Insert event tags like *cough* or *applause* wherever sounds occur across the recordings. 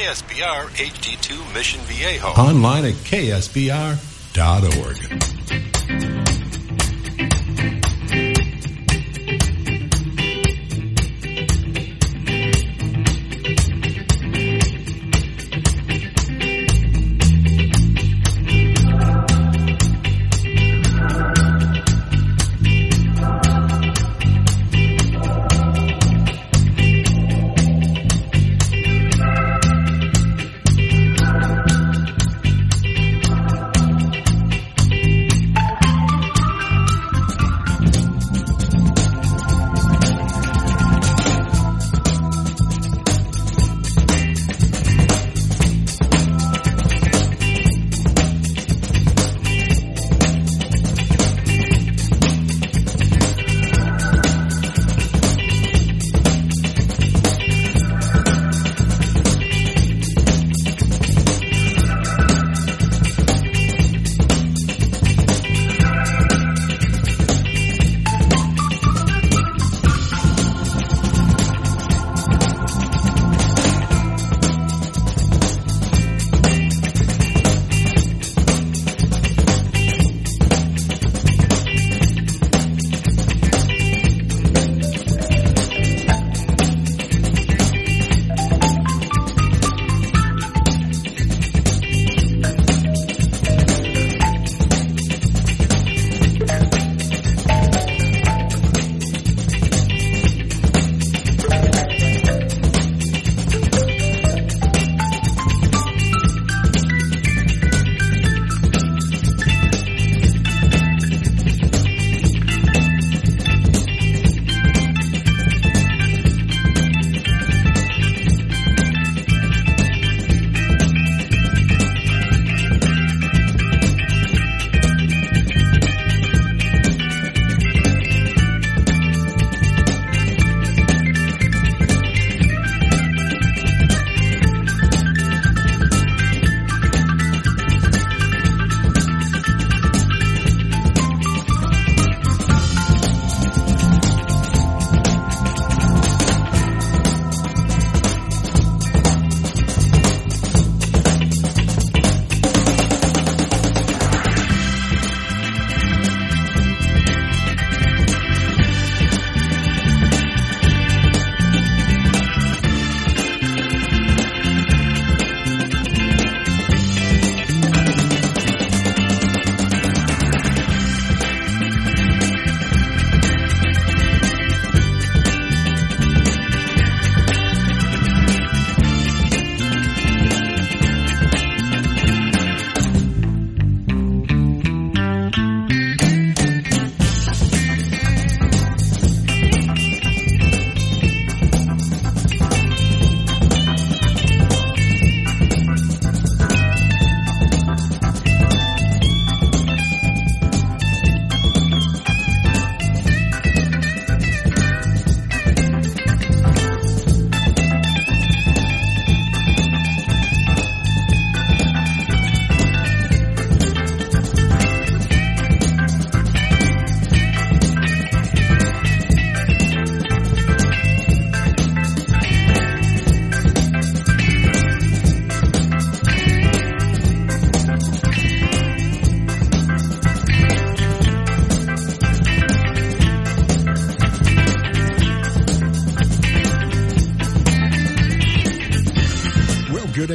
KSBR HD2 Mission Viejo. Online at ksbr.org.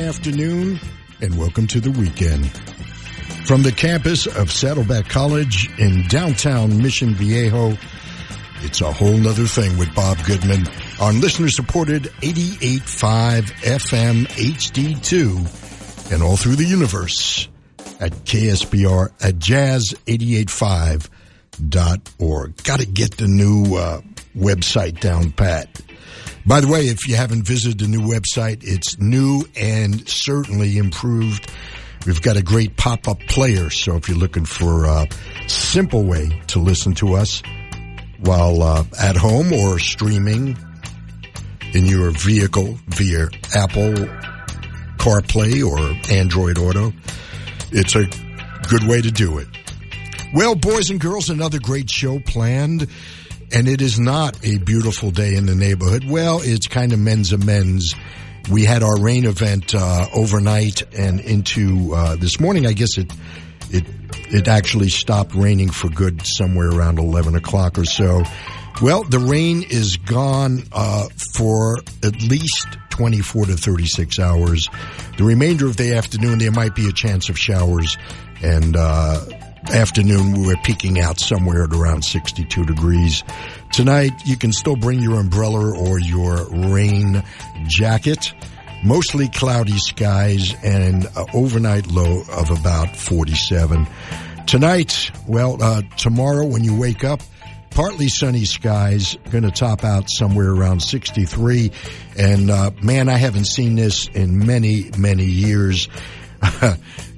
afternoon and welcome to the weekend. From the campus of Saddleback College in downtown Mission Viejo, it's a whole nother thing with Bob Goodman on listener supported 88.5 FM HD2 and all through the universe at KSBR at jazz885.org. Got to get the new uh, website down pat. By the way, if you haven't visited the new website, it's new and certainly improved. We've got a great pop-up player, so if you're looking for a simple way to listen to us while uh, at home or streaming in your vehicle via Apple CarPlay or Android Auto, it's a good way to do it. Well, boys and girls, another great show planned and it is not a beautiful day in the neighborhood. Well, it's kind of men's a men's we had our rain event uh, overnight and into uh, this morning. I guess it it it actually stopped raining for good somewhere around eleven o'clock or so. Well, the rain is gone uh, for at least twenty four to thirty six hours. The remainder of the afternoon, there might be a chance of showers and. Uh, afternoon, we were peaking out somewhere at around 62 degrees. Tonight, you can still bring your umbrella or your rain jacket. Mostly cloudy skies and an overnight low of about 47. Tonight, well, uh, tomorrow when you wake up, partly sunny skies, going to top out somewhere around 63. And, uh, man, I haven't seen this in many, many years. *laughs*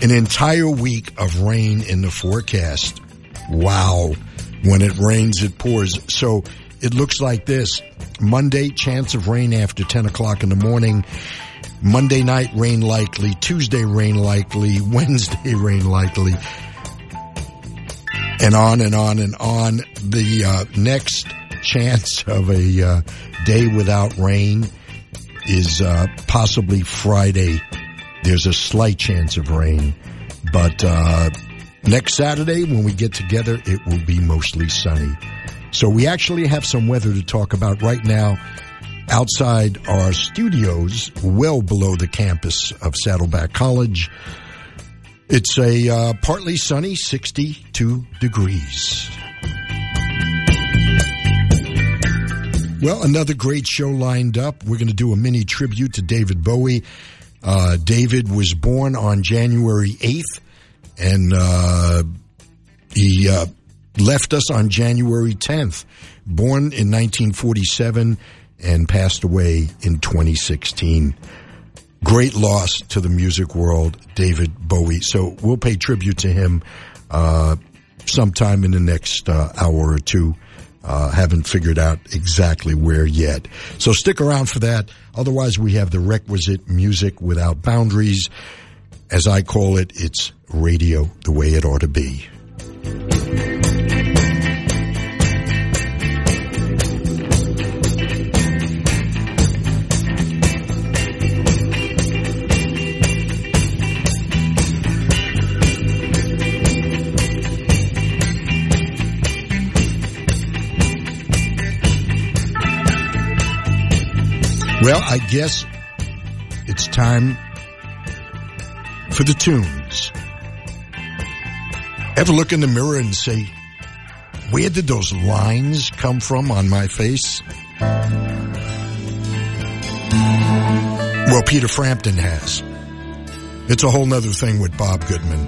An entire week of rain in the forecast. Wow. When it rains, it pours. So it looks like this. Monday, chance of rain after 10 o'clock in the morning. Monday night, rain likely. Tuesday, rain likely. *laughs* Wednesday, rain likely. And on and on and on. The uh, next chance of a uh, day without rain is uh, possibly Friday. There's a slight chance of rain, but uh, next Saturday when we get together, it will be mostly sunny. So we actually have some weather to talk about right now outside our studios, well below the campus of Saddleback College. It's a uh, partly sunny 62 degrees. Well, another great show lined up. We're going to do a mini tribute to David Bowie. Uh, David was born on January 8th, and uh, he uh, left us on January 10th. Born in 1947 and passed away in 2016. Great loss to the music world, David Bowie. So we'll pay tribute to him uh, sometime in the next uh, hour or two. Uh, haven't figured out exactly where yet. So stick around for that. Otherwise, we have the requisite music without boundaries. As I call it, it's radio the way it ought to be. Well, I guess it's time for the tunes. Ever look in the mirror and say, where did those lines come from on my face? Well, Peter Frampton has. It's a whole nother thing with Bob Goodman.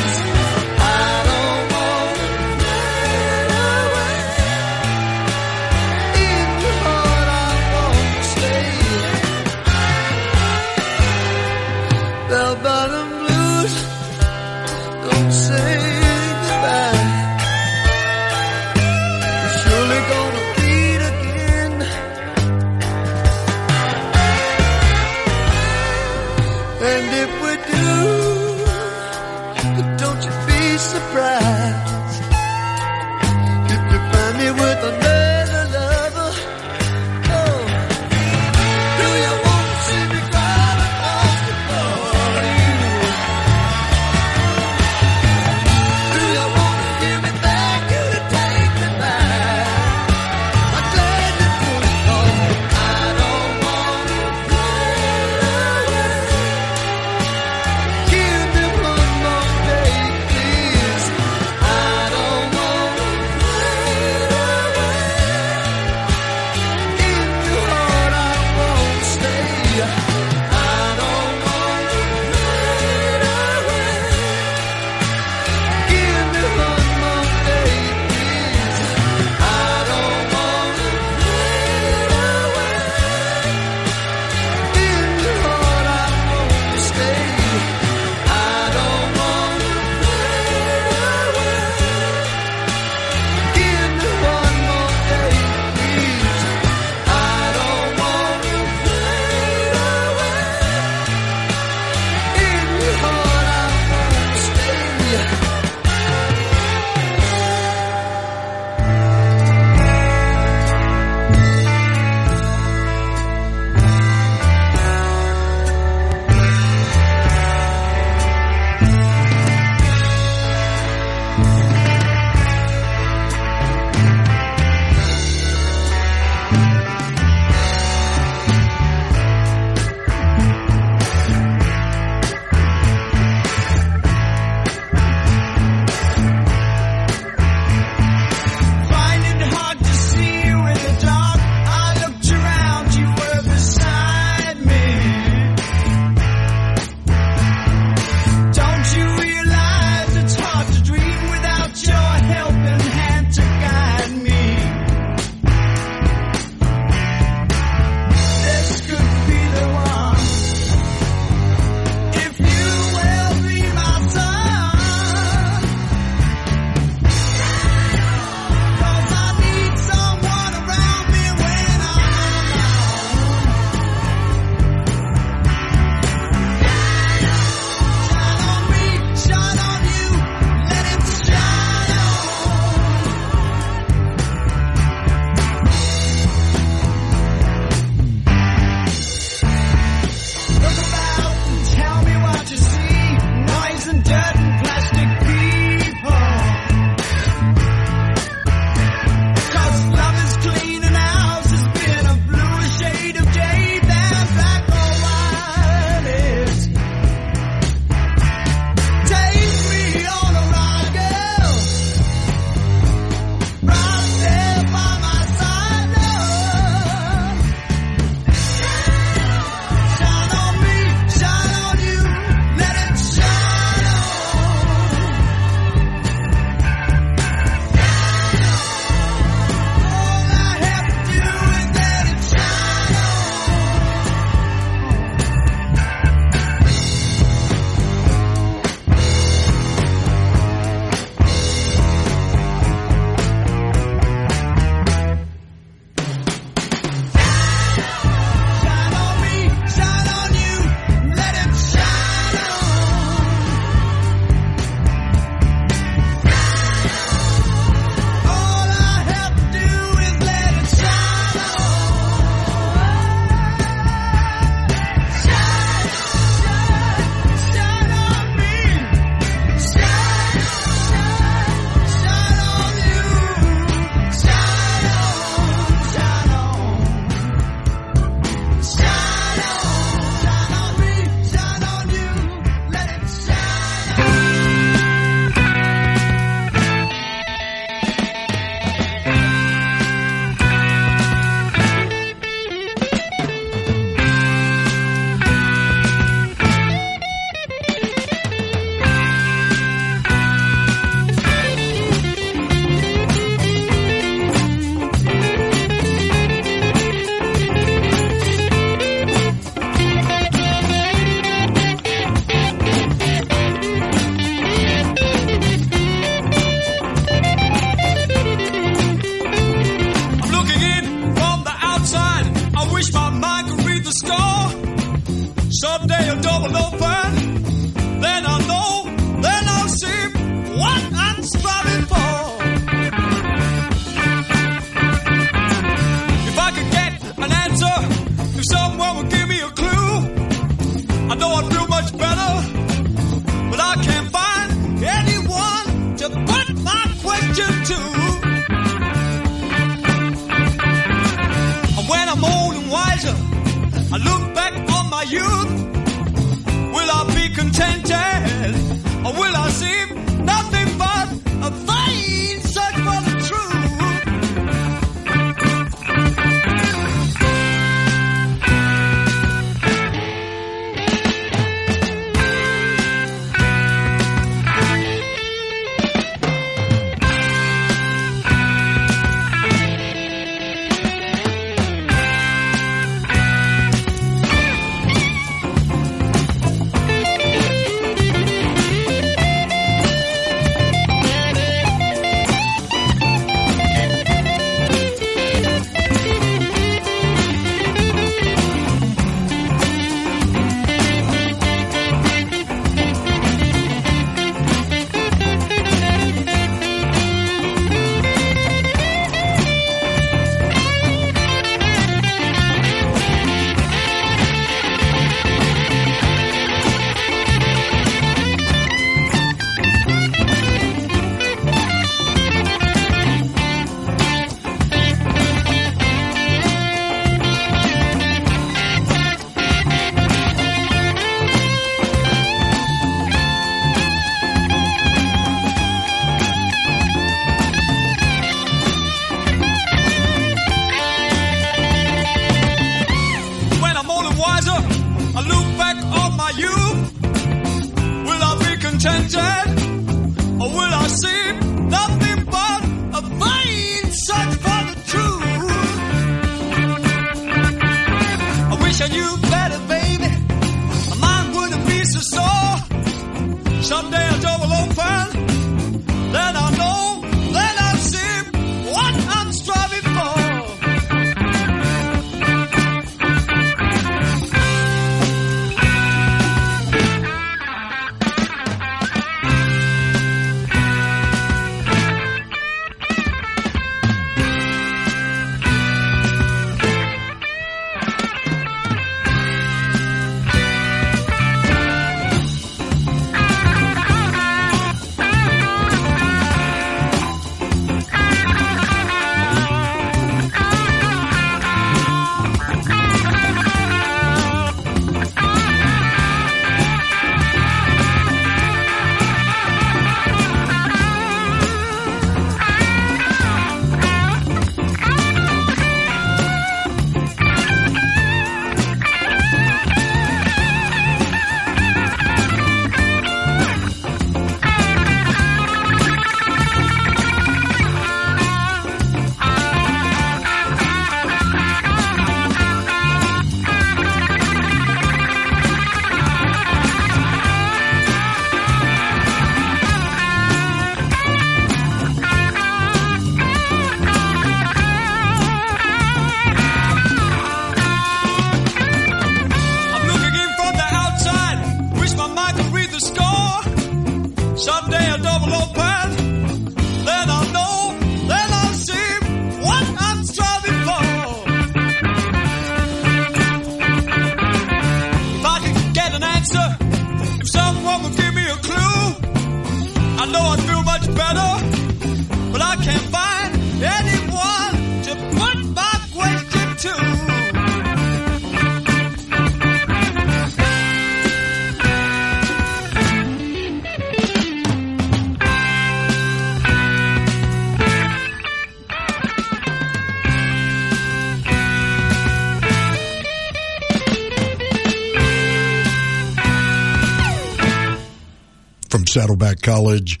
Saddleback College.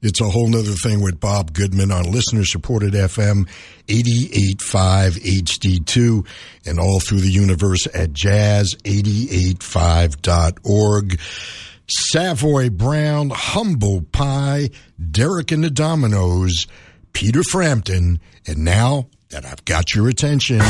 It's a whole nother thing with Bob Goodman on listener supported FM 885 HD2 and all through the universe at jazz885.org. Savoy Brown, Humble Pie, Derek and the Dominos, Peter Frampton, and now that I've got your attention.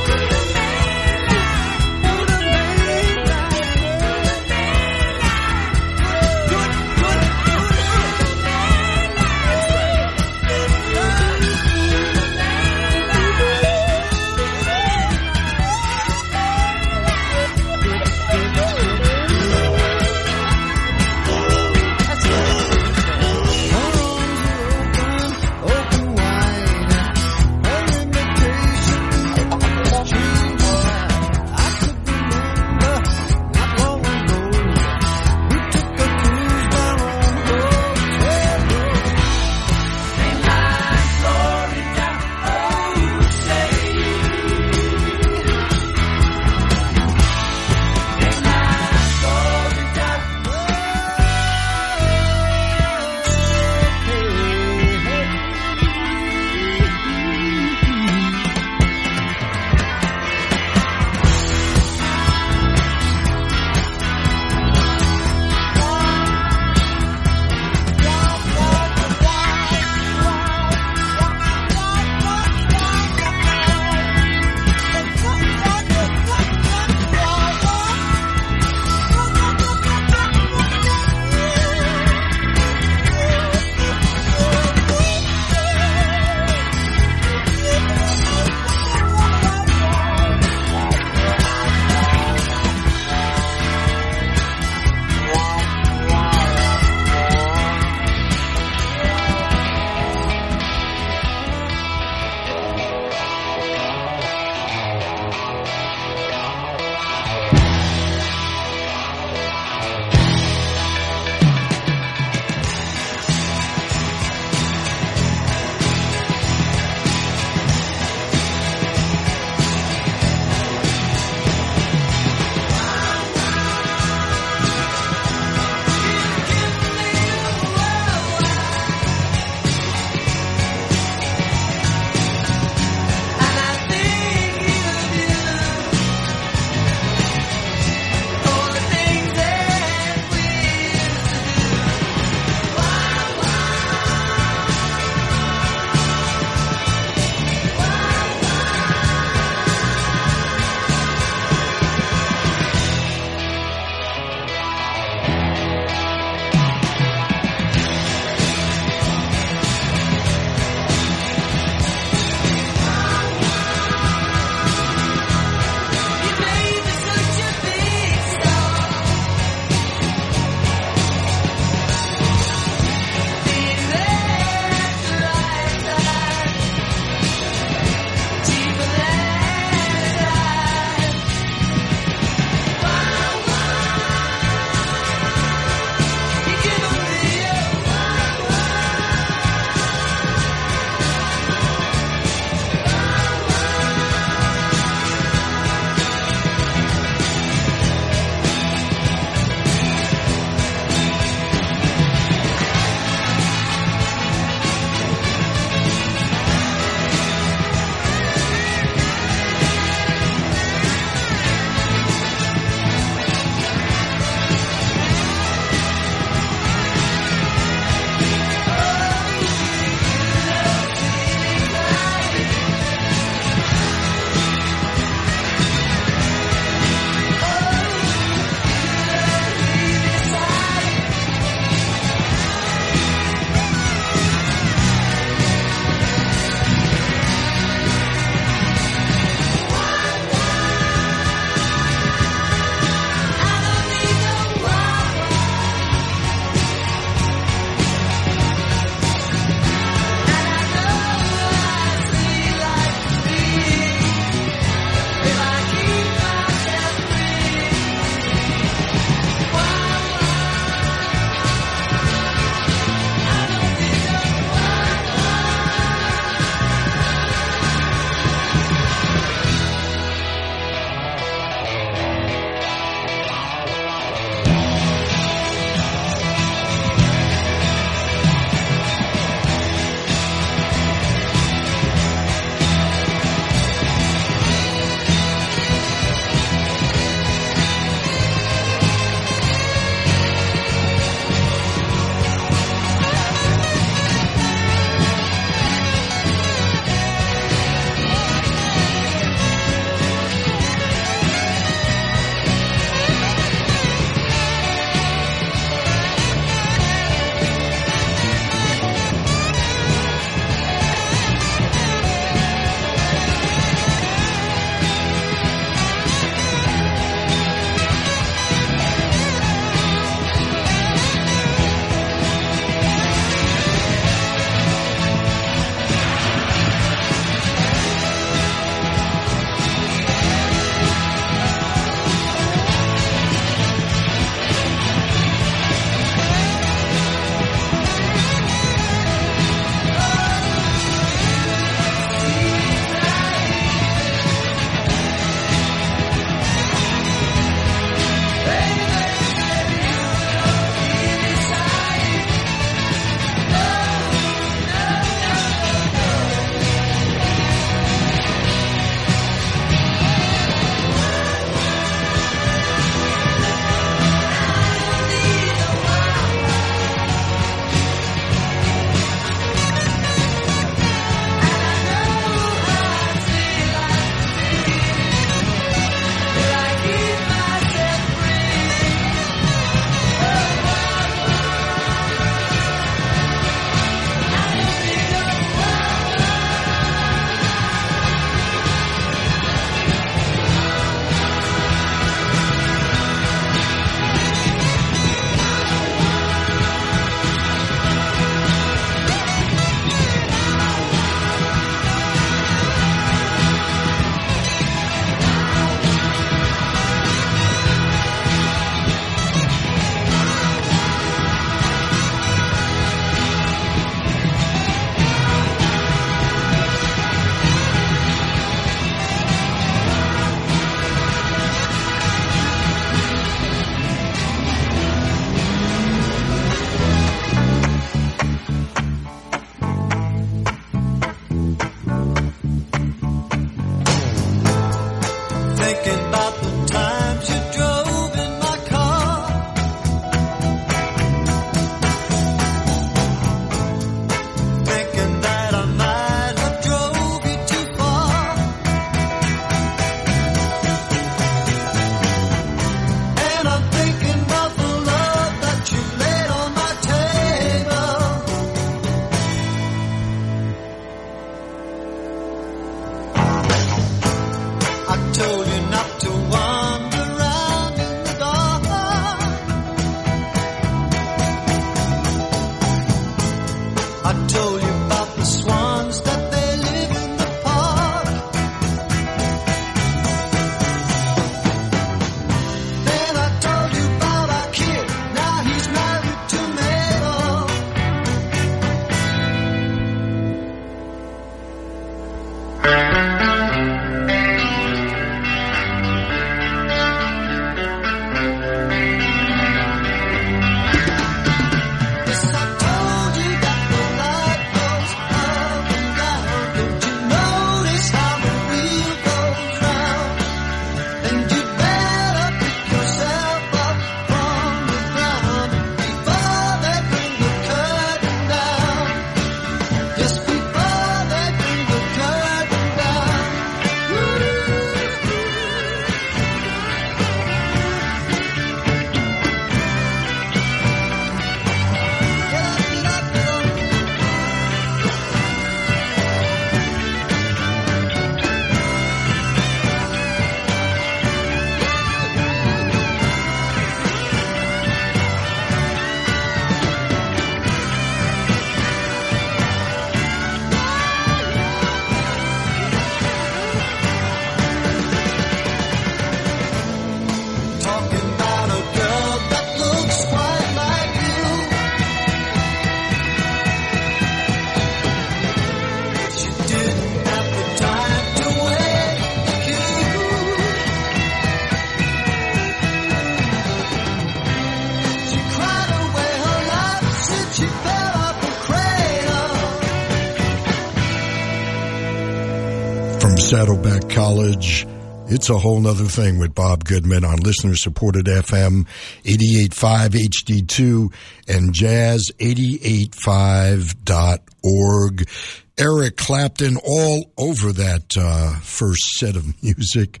Saddleback College, it's a whole nother thing with Bob Goodman on listener supported FM 885 HD2 and jazz885.org. Eric Clapton all over that uh, first set of *laughs* music.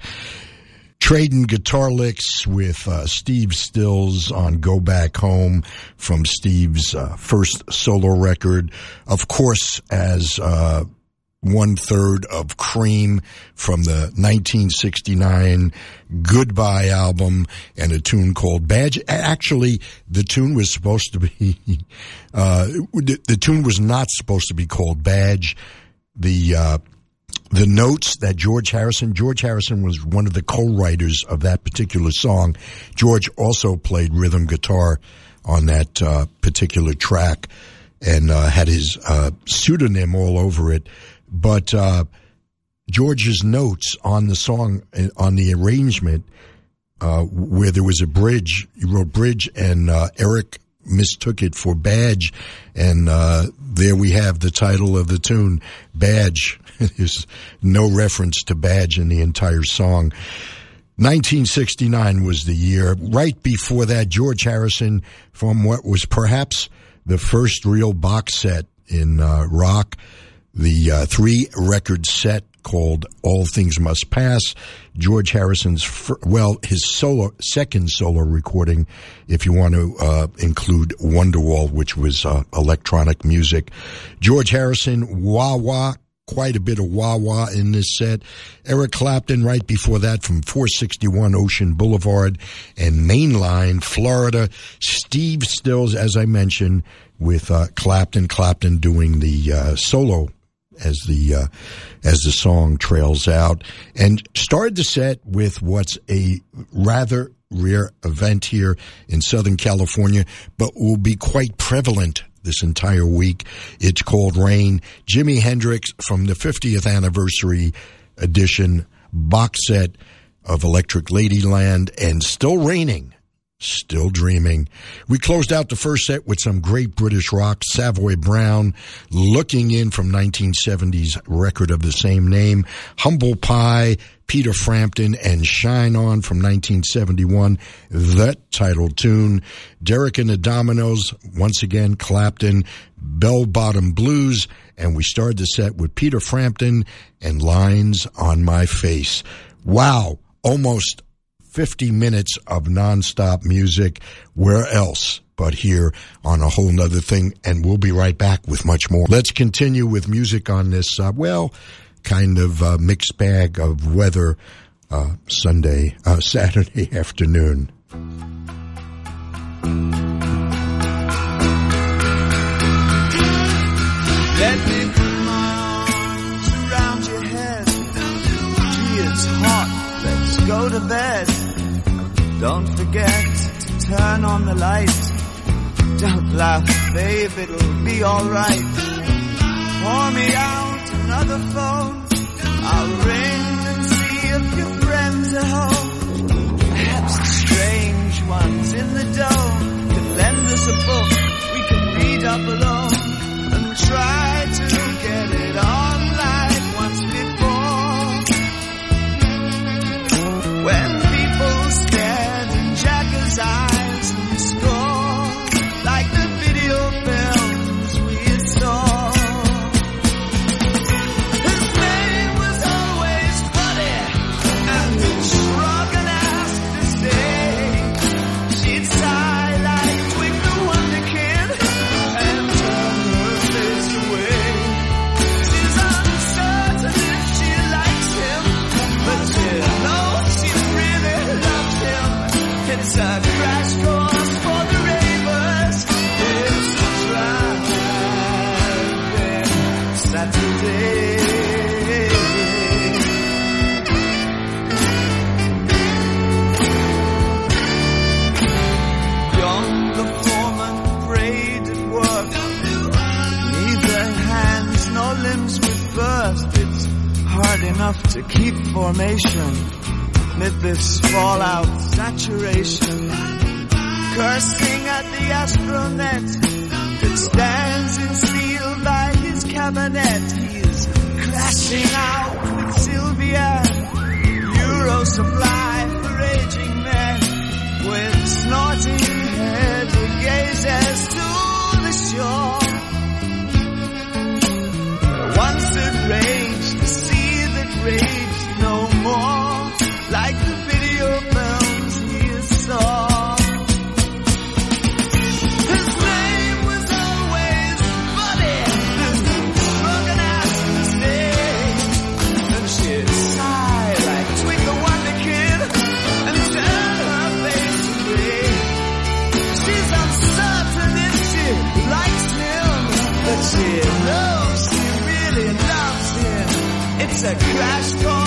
Trading guitar licks with uh, Steve Stills on Go Back Home from Steve's uh, first solo record. Of course, as uh, one third of Cream from the 1969 Goodbye album and a tune called Badge. Actually, the tune was supposed to be, *laughs* uh, the, the tune was not supposed to be called Badge. The, uh, the notes that George Harrison, George Harrison was one of the co-writers of that particular song. George also played rhythm guitar on that uh, particular track and uh, had his uh, pseudonym all over it. But uh, George's notes on the song, uh, on the arrangement, uh, where there was a bridge, he wrote bridge, and uh, Eric mistook it for badge, and uh, there we have the title of the tune, Badge. *laughs* There's no reference to badge in the entire song. 1969 was the year. Right before that, George Harrison from what was perhaps the first real box set in uh, rock, the uh, three record set called All Things Must Pass. George Harrison's, well, his solo, second solo recording, if you want to uh, include Wonderwall, which was uh, electronic music. George Harrison, Wah Wah, quite a bit of wah wah in this set. Eric Clapton right before that from 461 Ocean Boulevard and Mainline, Florida. Steve Stills, as I mentioned, with uh, Clapton. Clapton doing the uh, solo as the uh, as the song trails out, and started the set with what's a rather rare event here in Southern California, but will be quite prevalent this entire week. It's called Rain. Jimi Hendrix from the 50th anniversary edition box set of Electric Ladyland and Still Raining Still dreaming. We closed out the first set with some great British rock, Savoy Brown, looking in from 1970's record of the same name, Humble Pie, Peter Frampton, and Shine On from 1971, that title tune. Derek and the Dominoes, once again, Clapton, Bell Bottom Blues, and we started the set with Peter Frampton and Lines on My Face. Wow, almost 50 minutes of nonstop music. Where else but here on a whole nother thing? And we'll be right back with much more. Let's continue with music on this, uh, well, kind of uh, mixed bag of weather uh, Sunday, uh, *laughs* Saturday afternoon. Head. It's hot. Let's go to bed. Don't forget to turn on the light. Don't laugh, babe, it'll be alright. Pour me out another phone. I'll ring and see if your friends are home. Perhaps the strange ones in the dome can lend us a book we can read up alone and try to get enough to keep formation amid this fallout saturation. Cursing at the astronet that stands in steel by his cabinet. He's crashing out with Sylvia. Euro supply for aging men with snorting head he gazes to the shore. Once it raged, raged no more, like the video films a crash course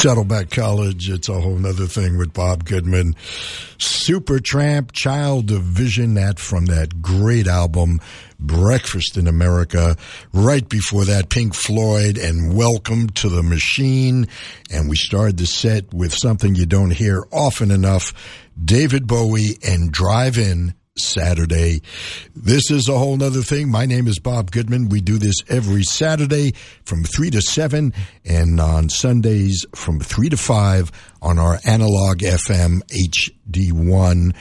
Saddleback College, it's a whole other thing with Bob Goodman. Supertramp, Child of Vision, that from that great album, Breakfast in America. Right before that, Pink Floyd and Welcome to the Machine. And we started the set with something you don't hear often enough, David Bowie and Drive In Saturday. This is a whole nother thing. My name is Bob Goodman. We do this every Saturday from 3 to 7 and on Sundays from 3 to 5 on our analog FM HD1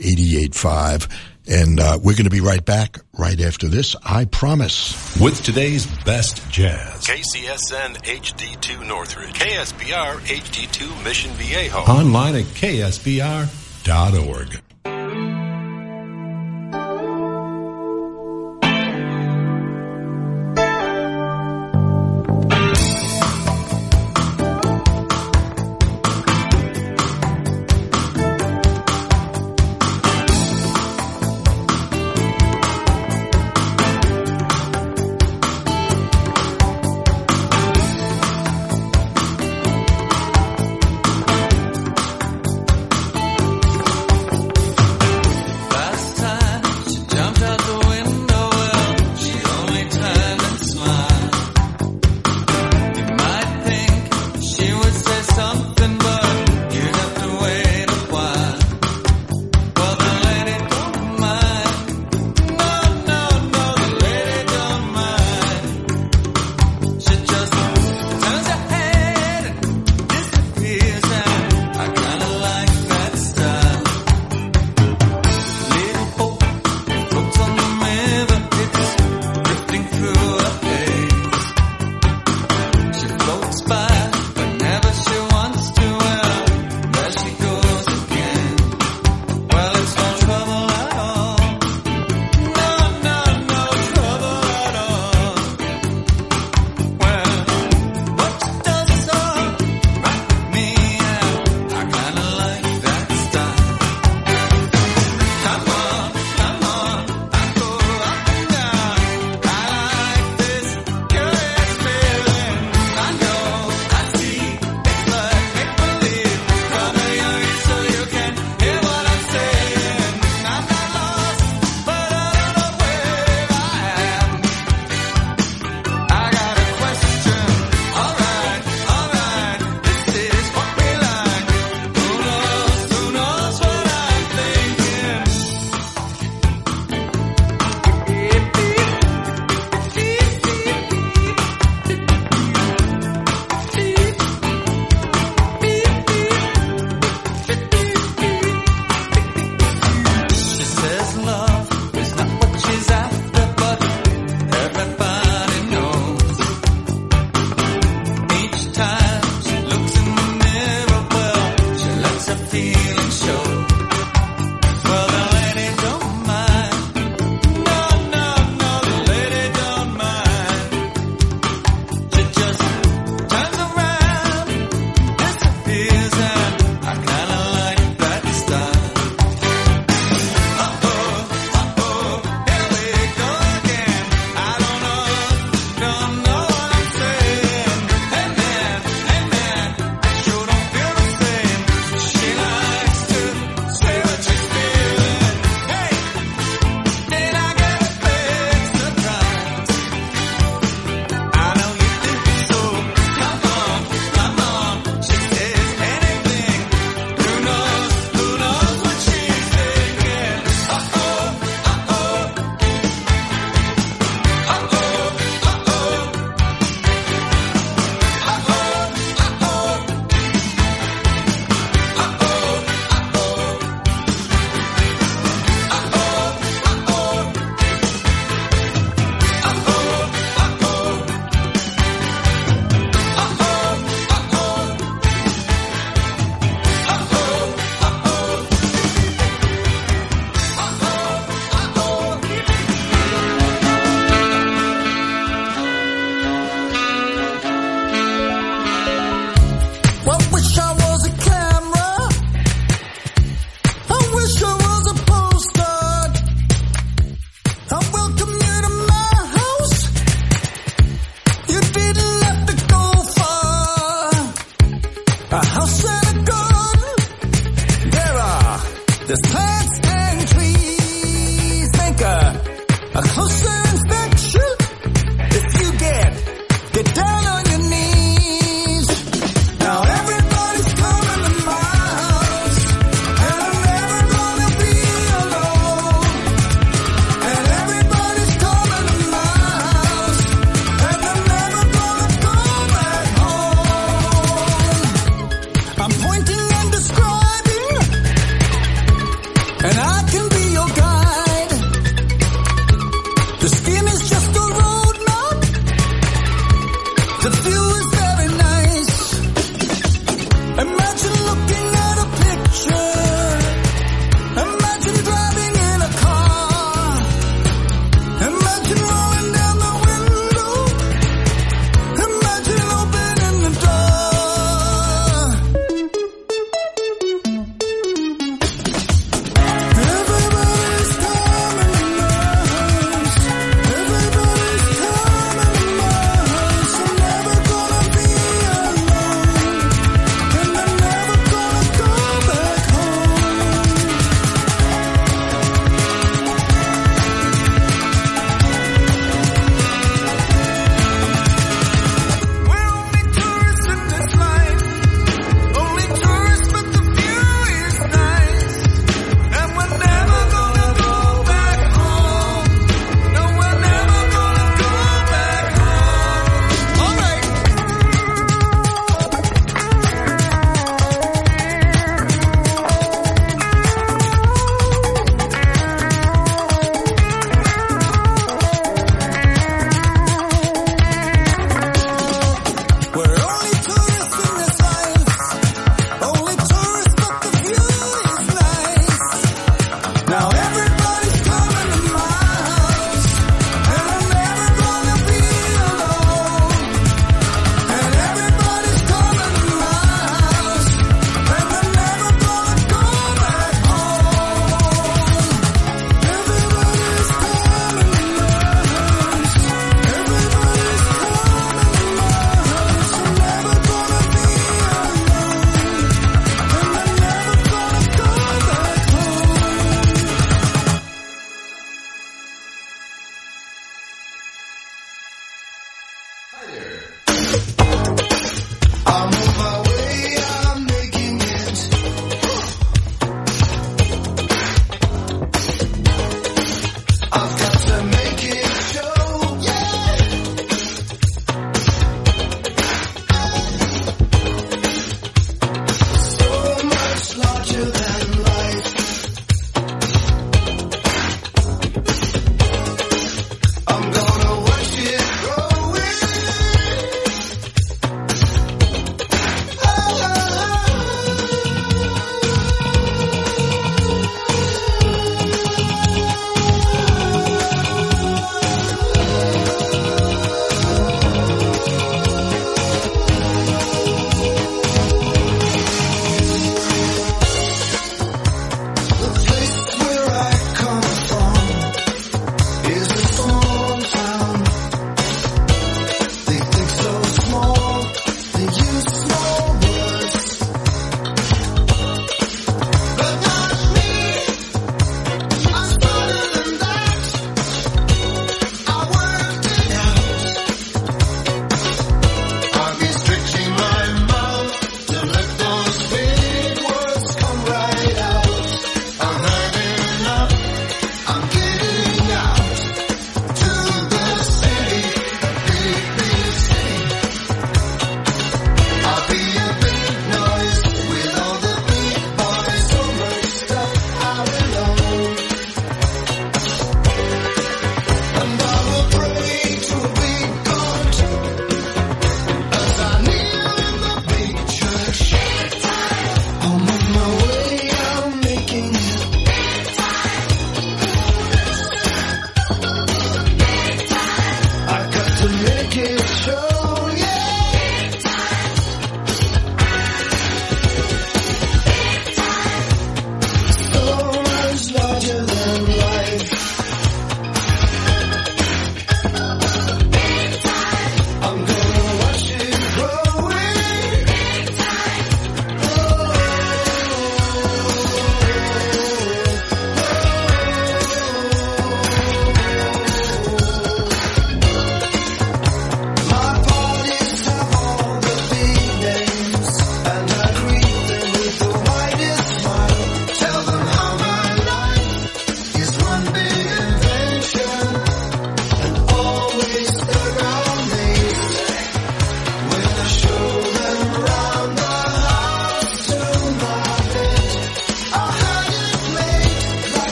88.5. And uh, we're going to be right back right after this, I promise. With today's best jazz. KCSN HD2 Northridge. KSBR HD2 Mission Viejo. Online at ksbr.org.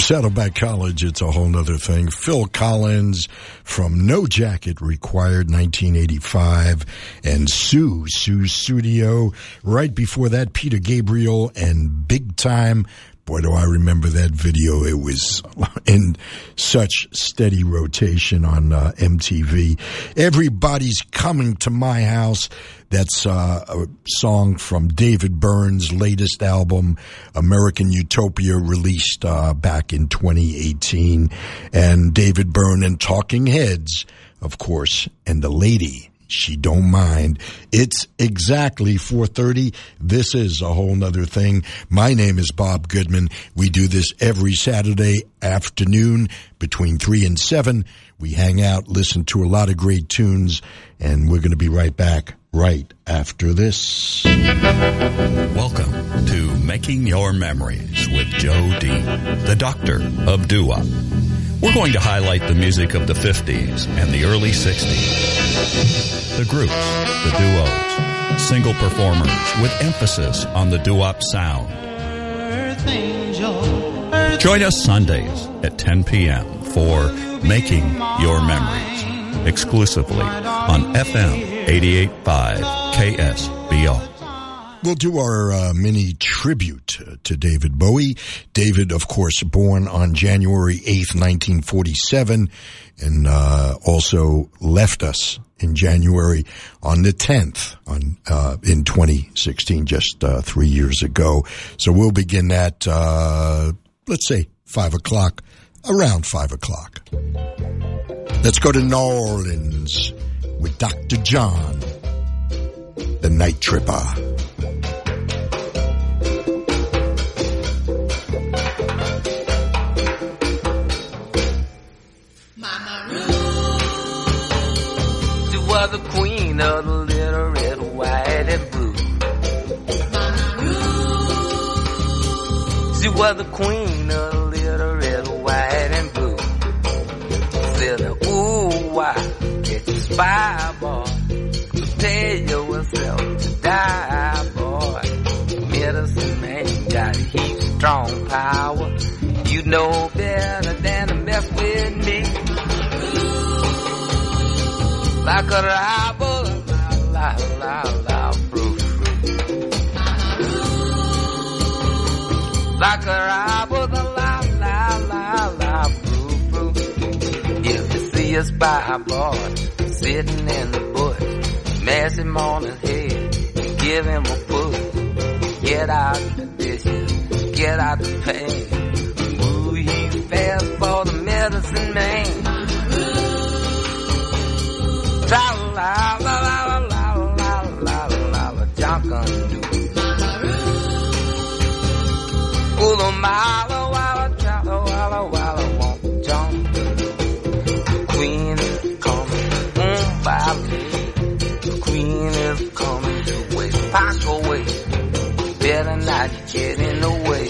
Saddleback College, it's a whole nother thing. Phil Collins from No Jacket Required 1985 and Sussudio. Right before that, Peter Gabriel and Big Time. Boy, do I remember that video. It was in such steady rotation on uh, MTV. Everybody's coming to my house. That's uh, a song from David Byrne's latest album, American Utopia, released uh, back in 2018. And David Byrne and Talking Heads, of course, and the lady she don't mind. It's exactly 4.30. This is a whole nother thing. My name is Bob Goodman. We do this every Saturday afternoon between 3 and 7. We hang out, listen to a lot of great tunes, and we're going to be right back right after this. Welcome to Making Your Memories with Joe D, the doctor of doo-wop. We're going to highlight the music of the 50s and the early 60s. The groups, the duos, single performers with emphasis on the doo-wop sound. Earth angel, earth Join us Sundays at 10 p.m. for Making Your Memories, exclusively on FM 88.5 KSBR. We'll do our uh, mini tribute uh, to David Bowie. David, of course, born on January 8th, 1947, and uh, also left us in January on the 10th on uh, in 2016, just uh, three years ago. So we'll begin that, uh, let's say, 5 o'clock, around 5 o'clock. Let's go to New Orleans with Dr. John, the Night Tripper. The queen of the little red, white, and blue. She was the queen of the little red, white, and blue. Said, ooh, why get you spy, boy? Prepare yourself to die, boy. Medicine man got heat strong power. You know better a rival, la la la frou frou. Like a the la la la la, frou frou. If you see a spy boy sitting in the bush, mash him on his head, give him a push. Get out the dishes, get out the pain. Ooh, he's fast for the medicine man. La la la la la la la la Jonkin do. Pull a mile while a walla while I want jump. Queen is coming, mm, queen is coming. Better not get in the way.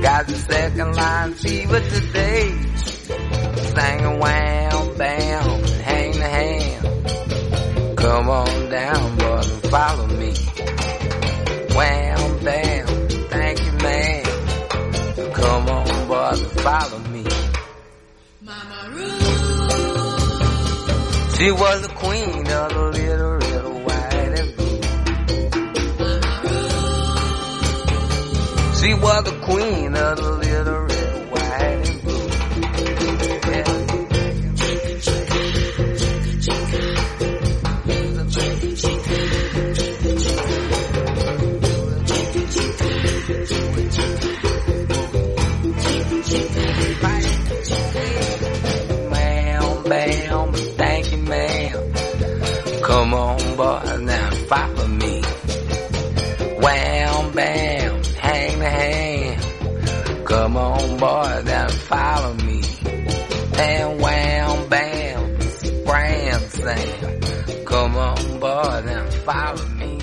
Got the second line fever today. Follow me. She was the queen of the little red, white, and blue. She was the queen of the on, boy, now follow me. Wham, bam, hang the hand. Come on, boy, now follow me. And wham, bam, Grand Sam. Come on, boy, now follow me.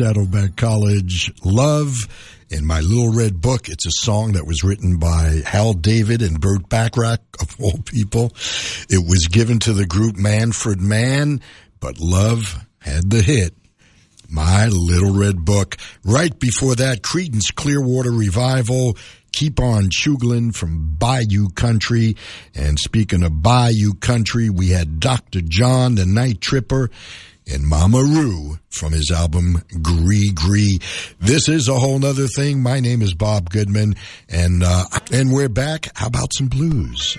Saddleback College, Love in My Little Red Book. It's a song that was written by Hal David and Burt Bacharach, of all people. It was given to the group Manfred Mann, but Love had the hit. My Little Red Book. Right before that, Creedence Clearwater Revival. Keep on Chooglin' from Bayou Country. And speaking of Bayou Country, we had Dr. John, the Night Tripper, and Mama Roux from his album Gris-Gris. This is a whole nother thing. My name is Bob Goodman, and uh, and we're back. How about some blues?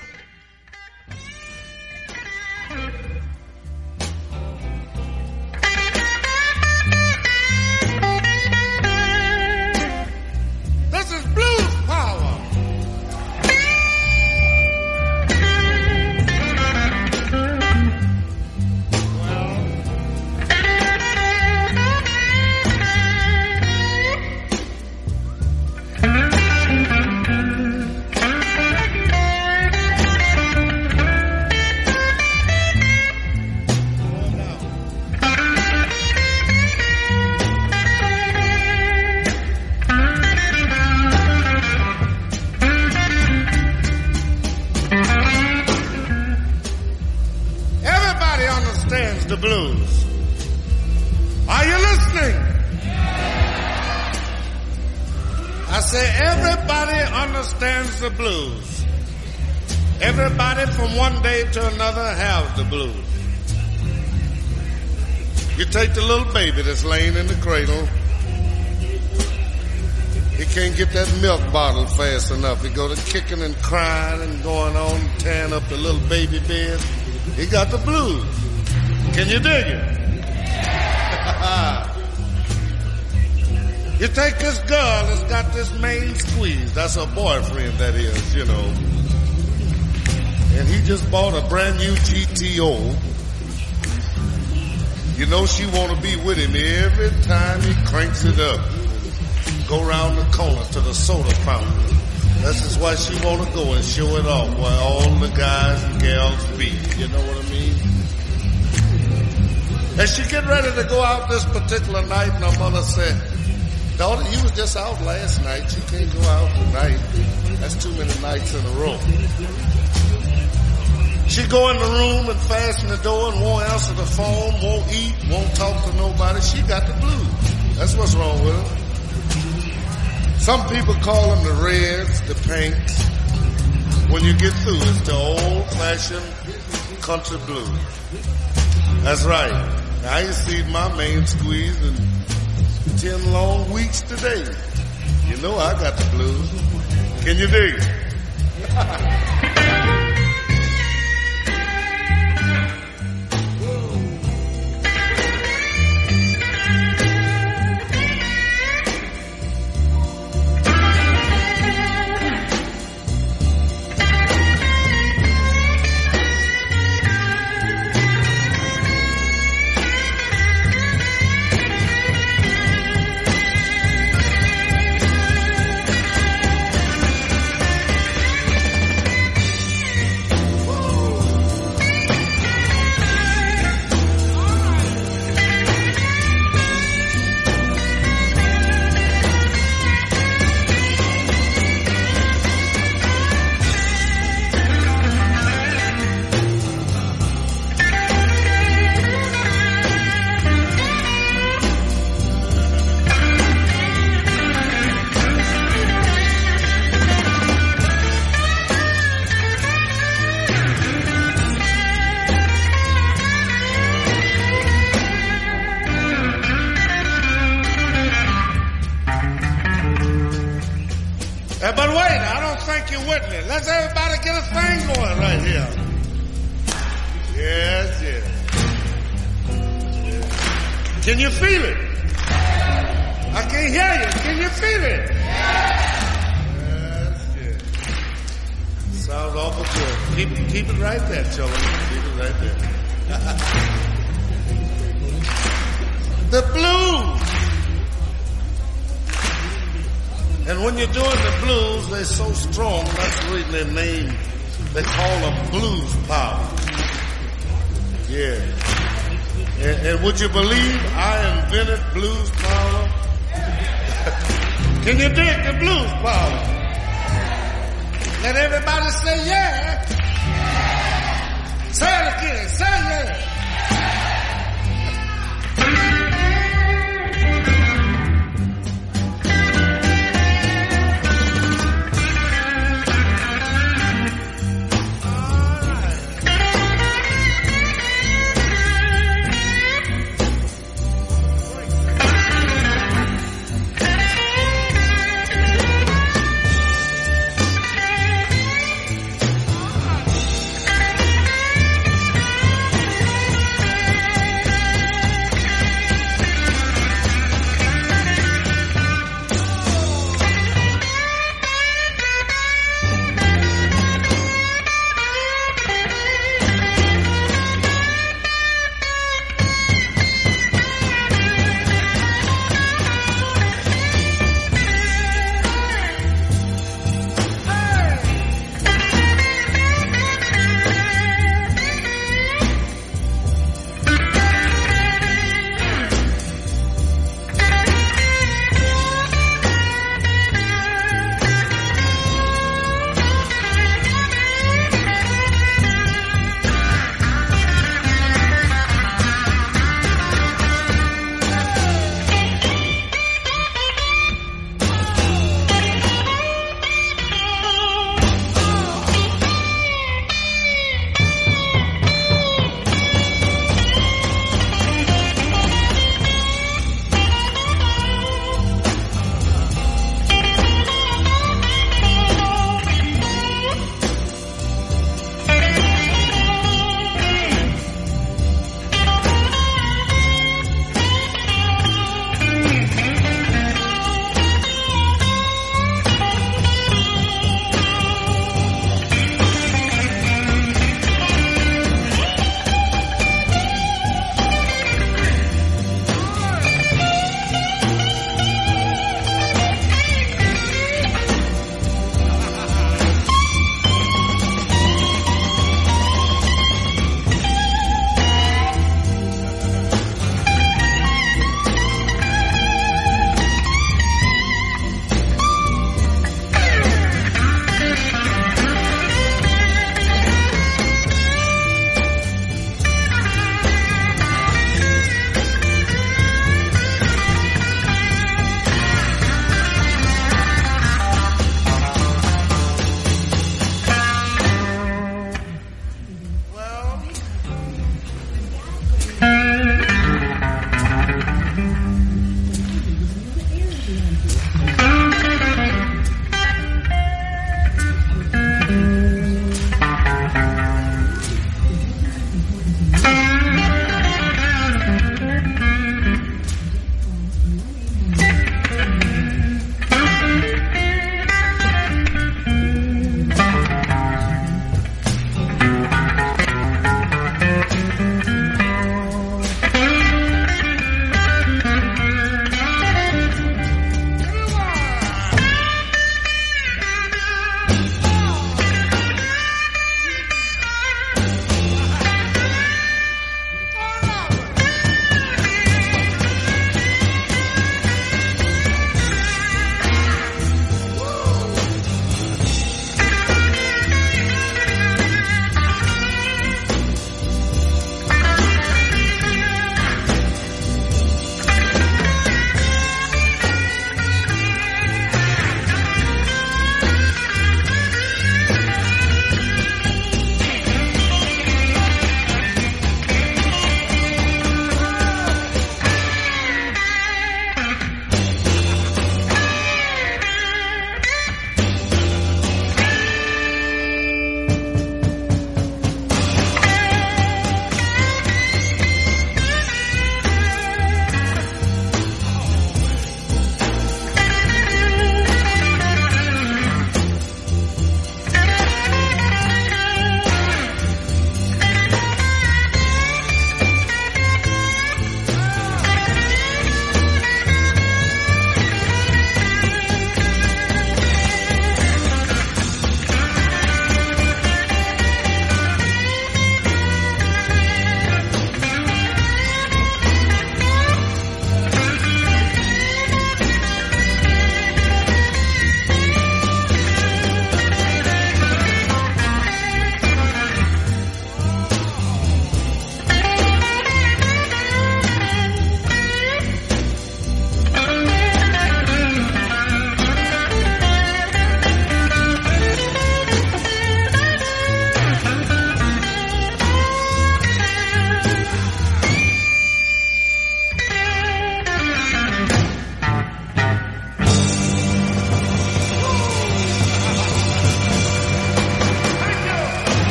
Everybody understands the blues. Everybody from one day to another has the blues. You take the little baby that's laying in the cradle. He can't get that milk bottle fast enough. He go to kicking and crying and going on, tearing up the little baby bed. He got the blues. Can you dig it? *laughs* you take this girl that's got this main squeeze. That's her boyfriend, that is, you know. And he just bought a brand new GTO. You know she want to be with him every time he cranks it up. Go around the corner to the soda fountain. That's just why she want to go and show it off where all the guys and gals be. You know what I mean? As she get ready to go out this particular night, and her mother said, daughter, you was just out last night. You can't go out tonight. That's too many nights in a row. She go in the room and fasten the door and won't answer the phone, won't eat, won't talk to nobody. She got the blues. That's what's wrong with her. Some people call them the reds, the pinks. When you get through, it's the old fashioned country blues. That's right. I ain't seen my main squeeze in ten long weeks today. You know I got the blues. Can you dig it? *laughs*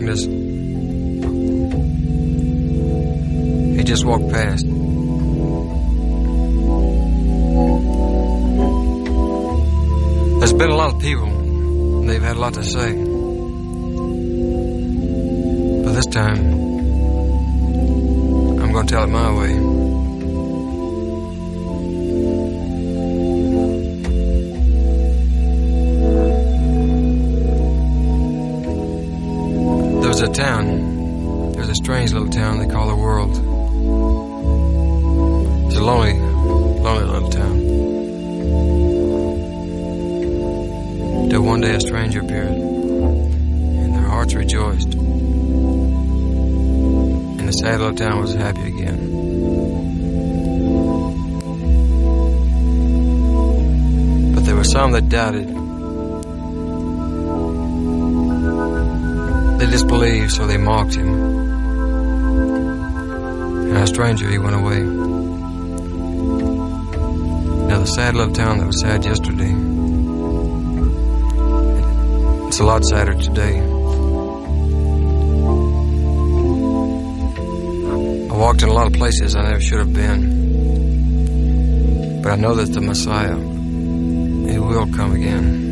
Darkness. Some doubted. They disbelieved, so they mocked him. And a stranger, he went away. Now, the sad little town that was sad yesterday, it's a lot sadder today. I walked in a lot of places I never should have been. But I know that the Messiah, will come again.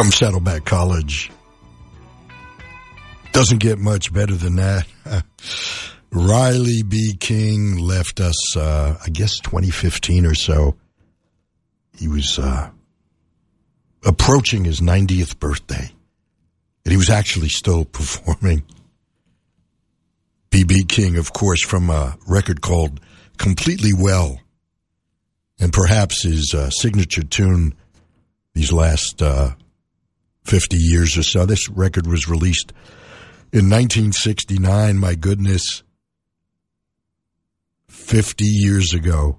From Saddleback College. Doesn't get much better than that. *laughs* Riley B. King left us, uh, I guess, 2015 or so. He was uh, approaching his 90th birthday, and he was actually still *laughs* performing. B.B. King, of course, from a record called Completely Well, and perhaps his uh, signature tune these last uh, 50 years or so. This record was released in 1969. My goodness, 50 years ago.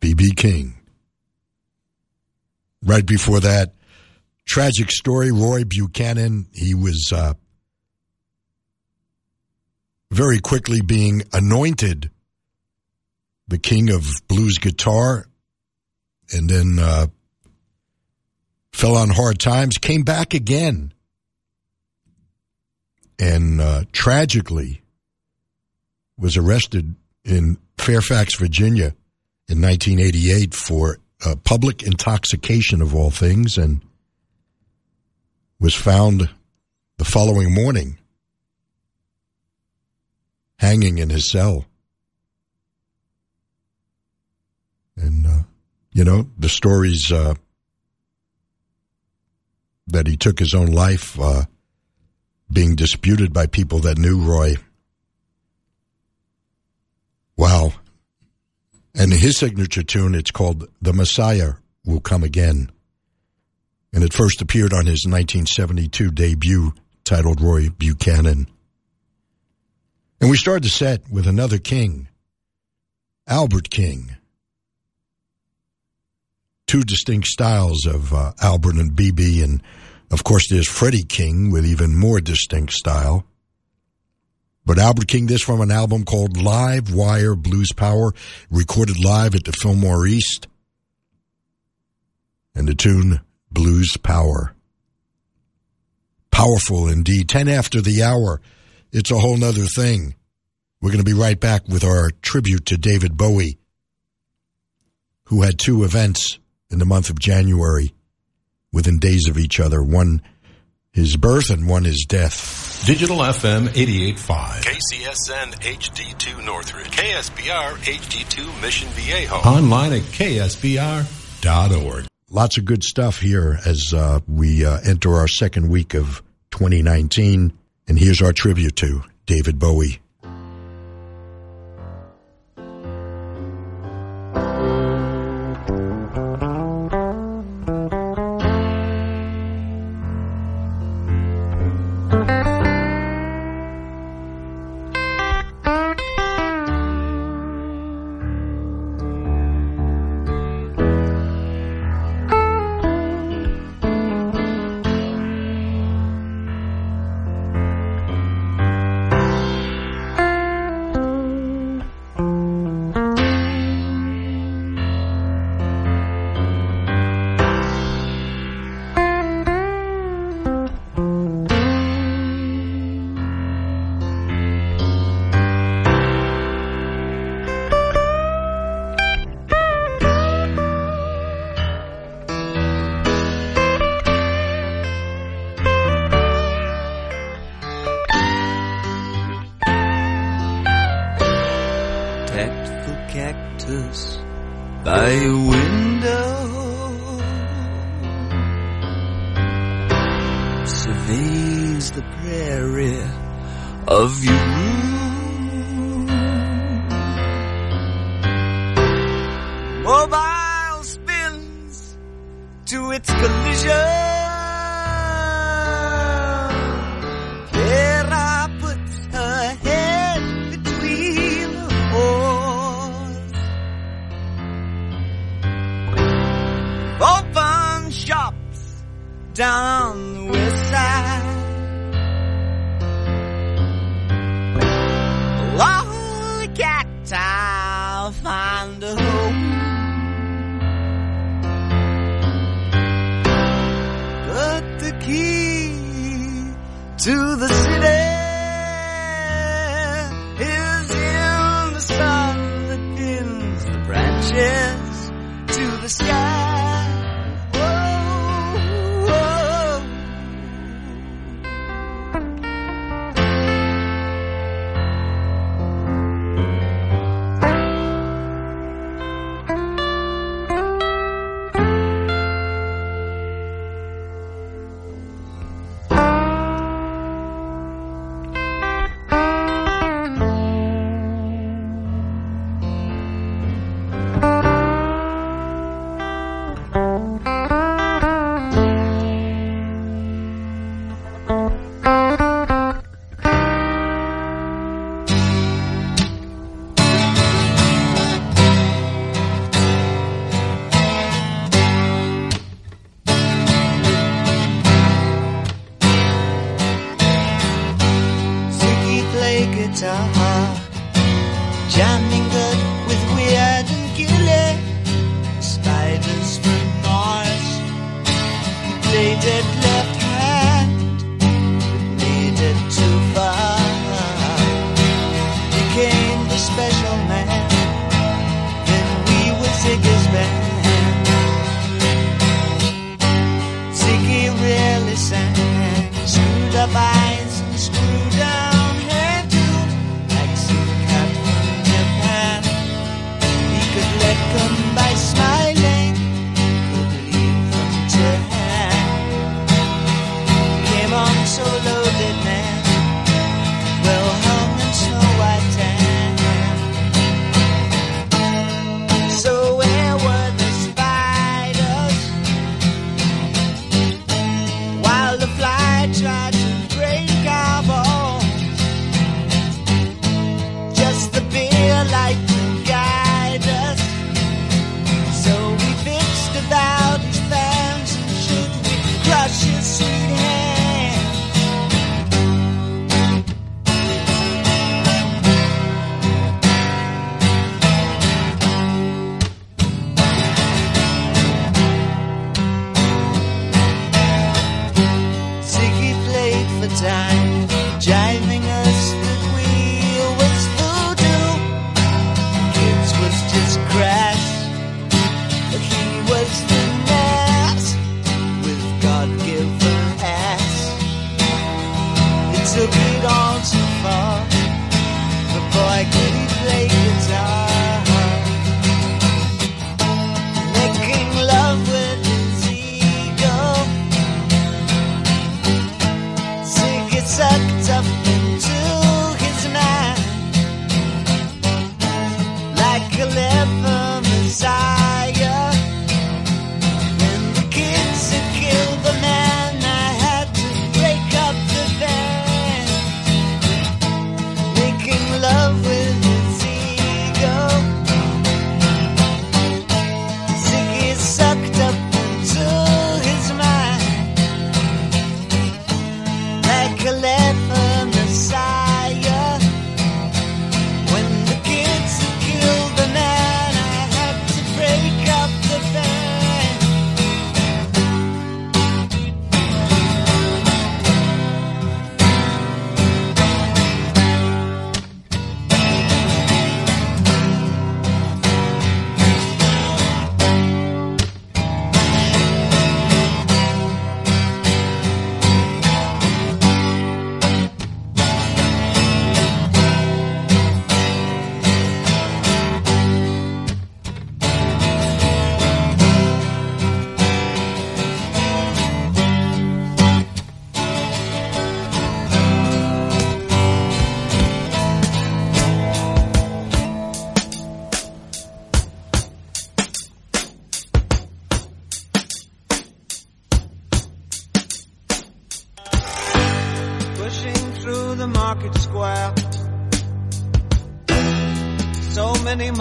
B.B. King. Right before that, tragic story, Roy Buchanan. He was uh, very quickly being anointed the king of blues guitar and then uh, fell on hard times, came back again. And uh, tragically was arrested in Fairfax, Virginia in 1988 for uh, public intoxication of all things and was found the following morning hanging in his cell. And, uh, you know, the stories uh, that he took his own life uh, being disputed by people that knew Roy. Wow. And his signature tune, it's called The Messiah Will Come Again. And it first appeared on his 1972 debut titled Roy Buchanan. And we started the set with another king, Albert King. Two distinct styles of uh, Albert and BB, and of course there's Freddie King with even more distinct style. But Albert King, this from an album called Live Wire Blues Power, recorded live at the Fillmore East. And the tune Blues Power. Powerful indeed. 10 after the hour. It's a whole nother thing. We're going to be right back with our tribute to David Bowie, who had two events in the month of January within days of each other. One his birth and one his death. Digital FM 88.5. KCSN HD2 Northridge. KSBR HD2 Mission Viejo. Online at ksbr.org. Lots of good stuff here as uh, we uh, enter our second week of 2019. And here's our tribute to David Bowie.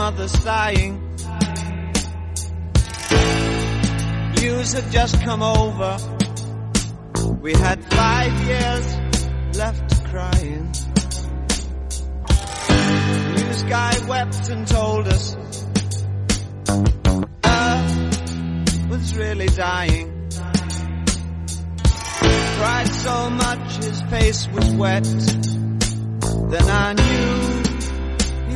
mother sighing. News had just come over. We had five years left crying. News guy wept and told us Earth was really dying. Cried so much his face was wet. Then I knew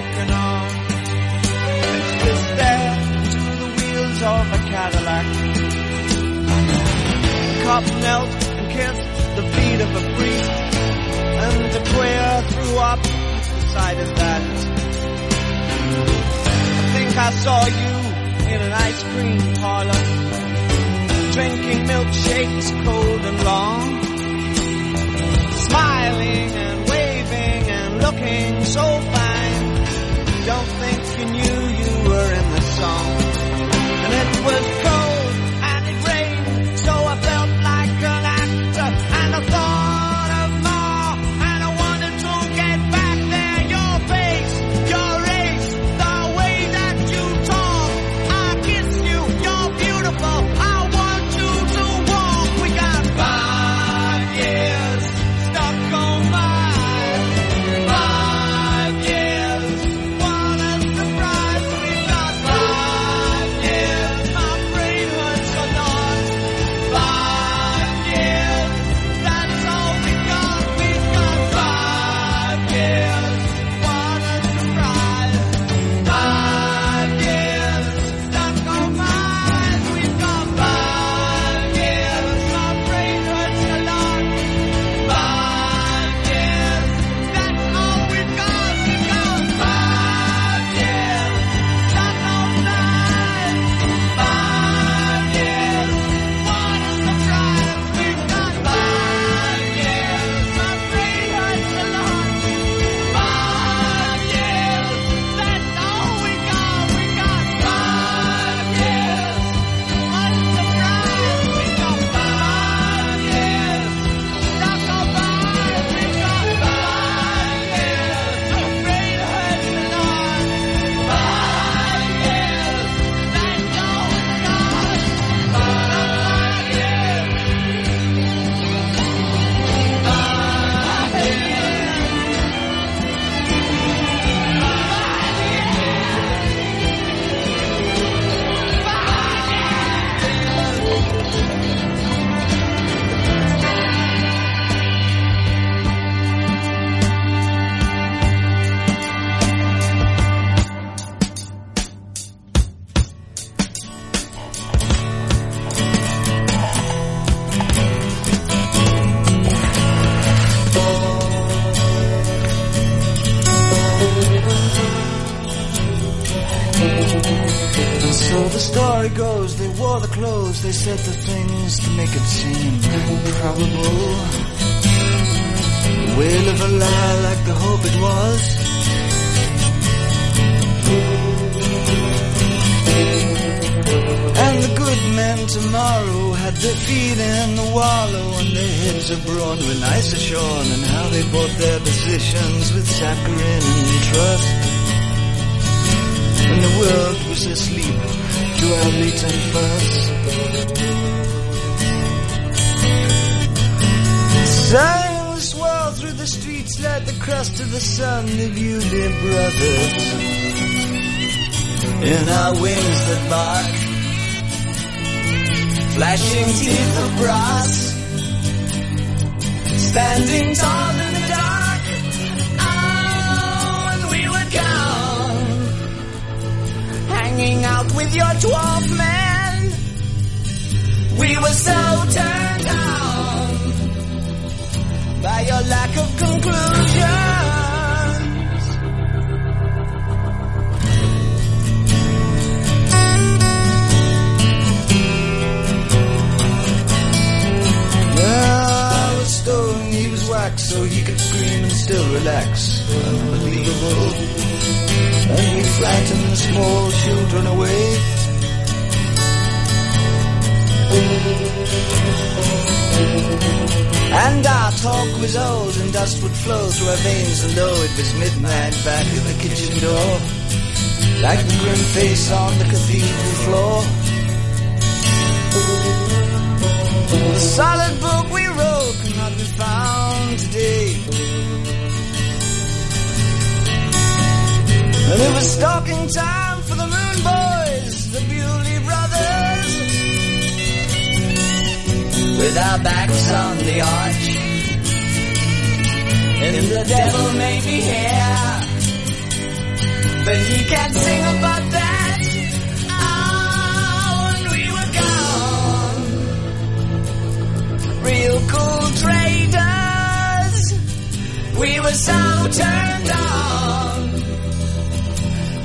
broken arm. It's just there to the wheels of a Cadillac. The cop knelt and kissed the feet of a priest, and the queer threw up beside his that. I think I saw you in an ice cream parlor, drinking milkshakes cold and long, smiling and waving and looking so fine. Don't think you knew you were in the song. And it was abroad with nicer shorn and how they bought their positions with saccharine trust. When the world was asleep to our latent fuss. Silence swirled through the streets like the crust of the sun you, dear brothers. In our wings that bark, flashing teeth of brass, standing tall in the dark. Oh, and we would come hanging out with your twelve men. We were so turned on by your lack of conclusions. So he could scream and still relax. Unbelievable. And we frightened the small children away. And our talk was old and dust would flow through our veins and though it was midnight back at the kitchen door Like the grim face on the cathedral floor The solid wrote cannot found today And it was stalking time for the Moon Boys, the Bewley Brothers with our backs on the arch. And the devil may be here, but he can't sing about We were so turned on.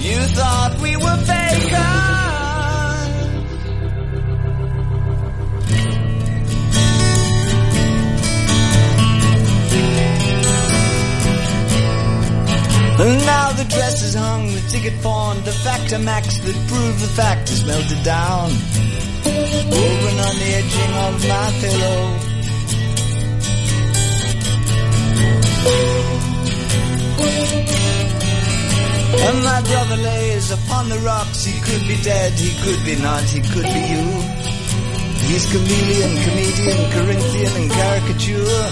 You thought we were fakers. And now the dress is hung, the ticket pawned, the factor max that proved the fact is melted down. Over on the edging of my pillow. And my brother lays upon the rocks. He could be dead, he could be not, he could be you. He's chameleon, comedian, Corinthian, and caricature.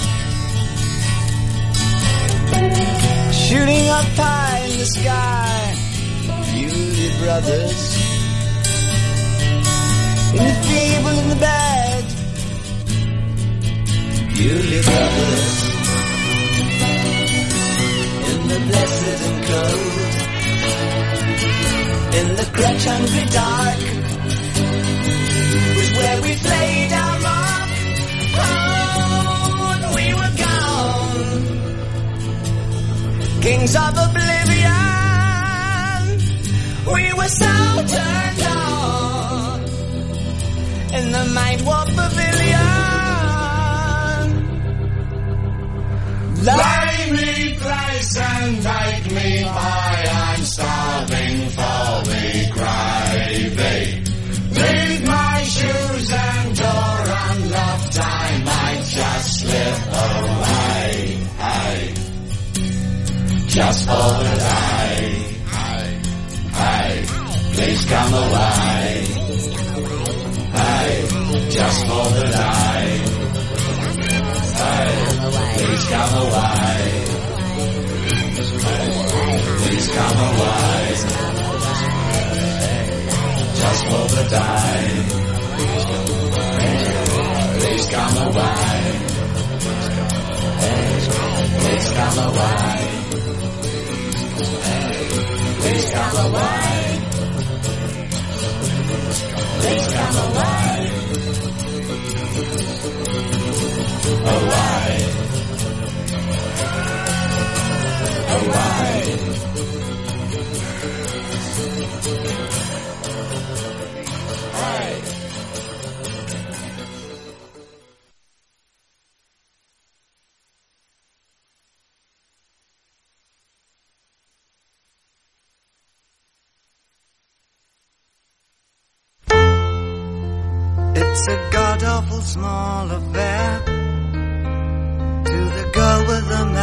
Shooting up high in the sky. Beauty brothers. In the bad. Beauty brothers. In the blessed and cold. In the crutch hungry dark. Was where we played our mark. Oh, we were gone kings of oblivion. We were so turned on in the mind warp pavilion. Lay me place and take me by. I'm starving for the gravy. Leave my shoes and door unlocked. I might just slip away. Hey. Just for the day. Hey. Hey. Please come away. Hey. Just for the day. Hey. Please come away. Please come away. Just for the day. Please come away. Please come away. Please come away. Please come away. Away. It's a god awful small affair to the girl with the.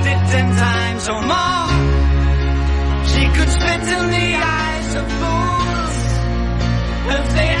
it ten times or more. She could spit in the eyes of fools if they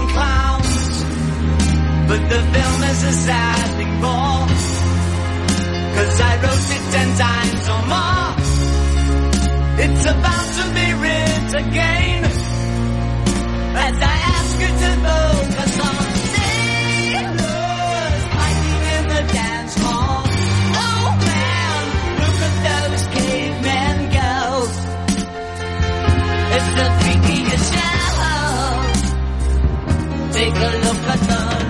But the film is a sad thing more. Cause I wrote it ten times or more. It's about to be written again. As I ask you to focus on fighting in the dance hall. Oh man, look at those cavemen go. It's the freakiest. Take a look at them.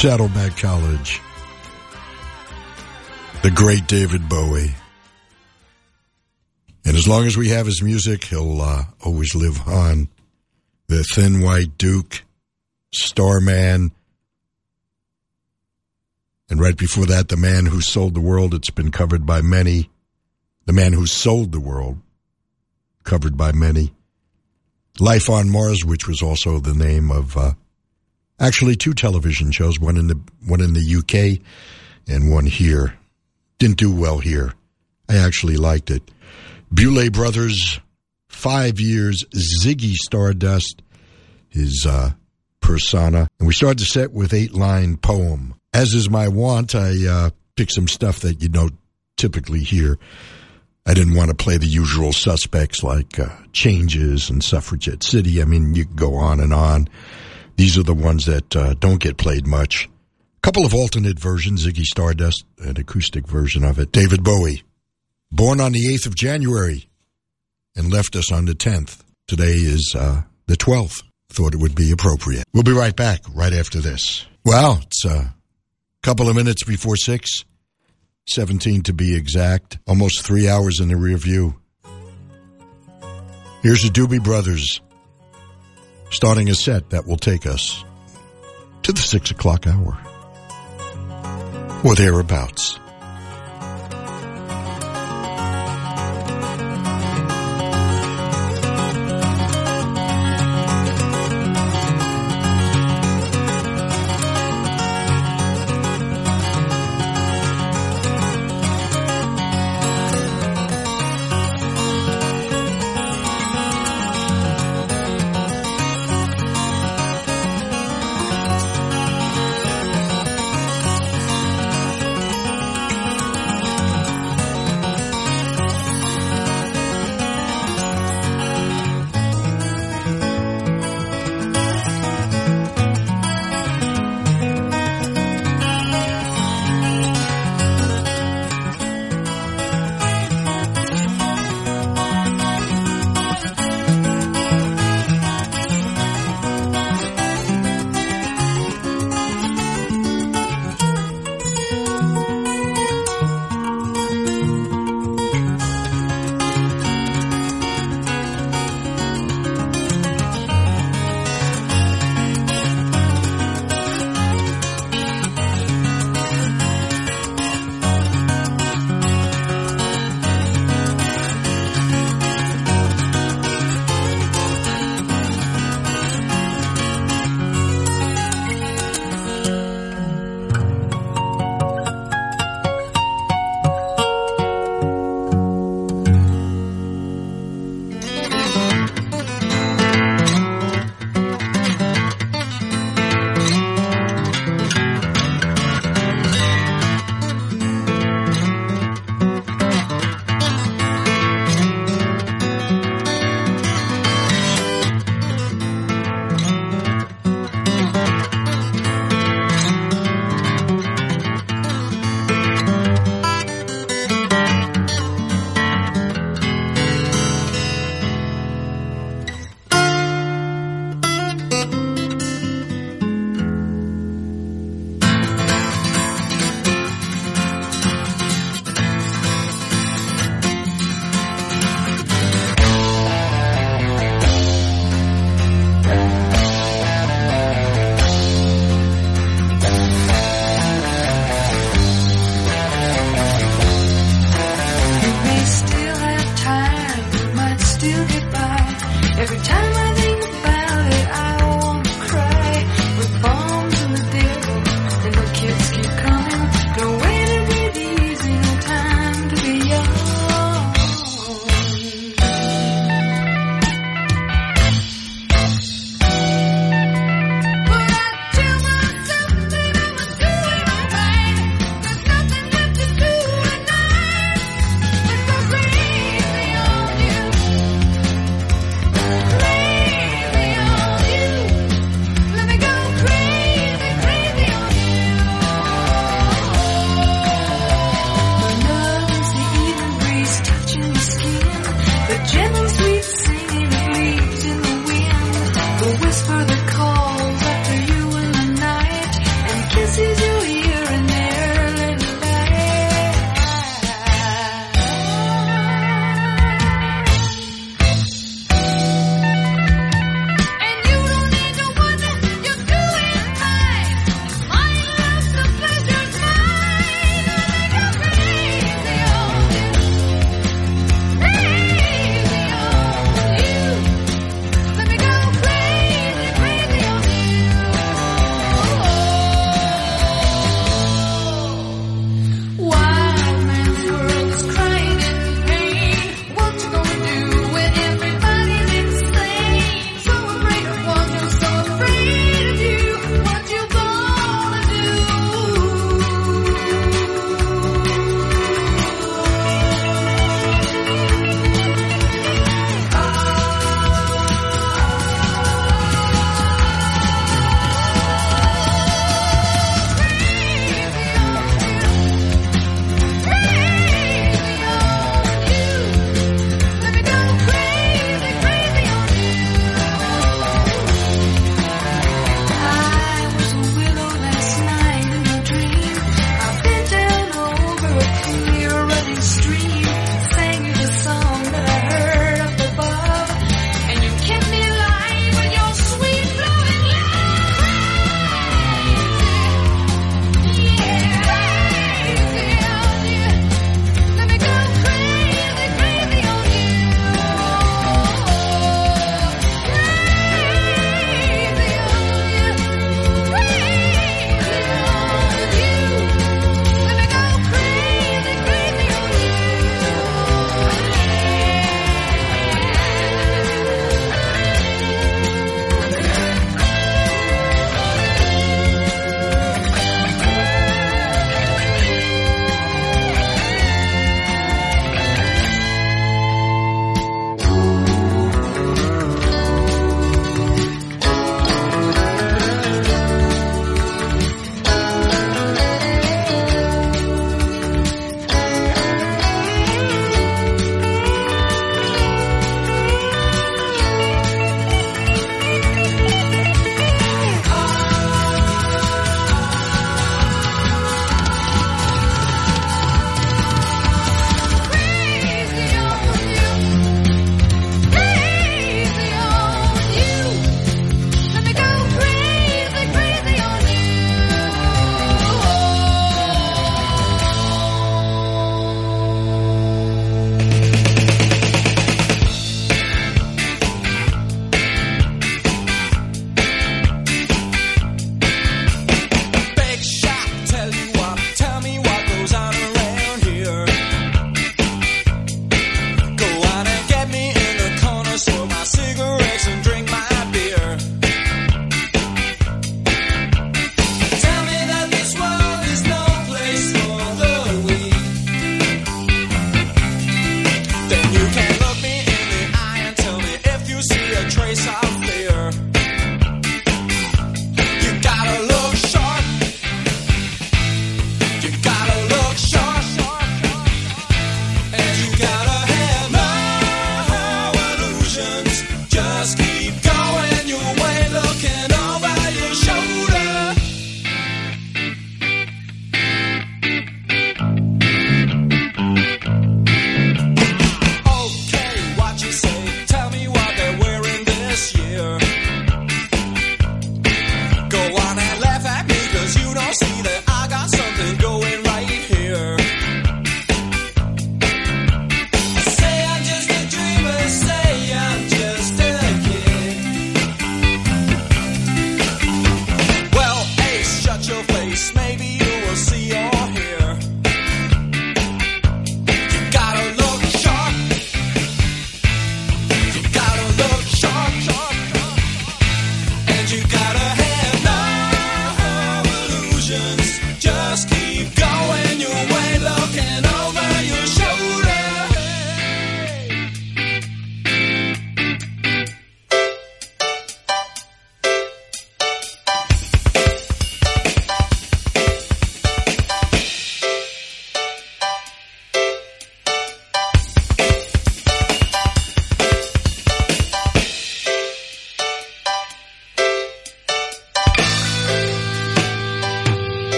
Saddleback College, the great David Bowie. And as long as we have his music, he'll uh, always live on. The Thin White Duke, Starman, and right before that, The Man Who Sold the World. It's been covered by many. The Man Who Sold the World, covered by many. Life on Mars, which was also the name of uh, actually two television shows, one in the one in the UK and one here. Didn't do well here. I actually liked it. Beulah Brothers, five years. Ziggy Stardust, his uh, persona, and we started the set with eight line poem. As is my wont, I uh, picked some stuff that you don't typically hear. I didn't want to play the usual suspects like uh, Changes and Suffragette City. I mean, you can go on and on. These are the ones that uh, don't get played much. A couple of alternate versions Ziggy Stardust, an acoustic version of it. David Bowie, born on the 8th of January and left us on the 10th. Today is uh, the 12th. Thought it would be appropriate. We'll be right back right after this. Well, it's a couple of minutes before 6, 17 to be exact, almost three hours in the rear view. Here's the Doobie Brothers starting a set that will take us to the six o'clock hour or thereabouts.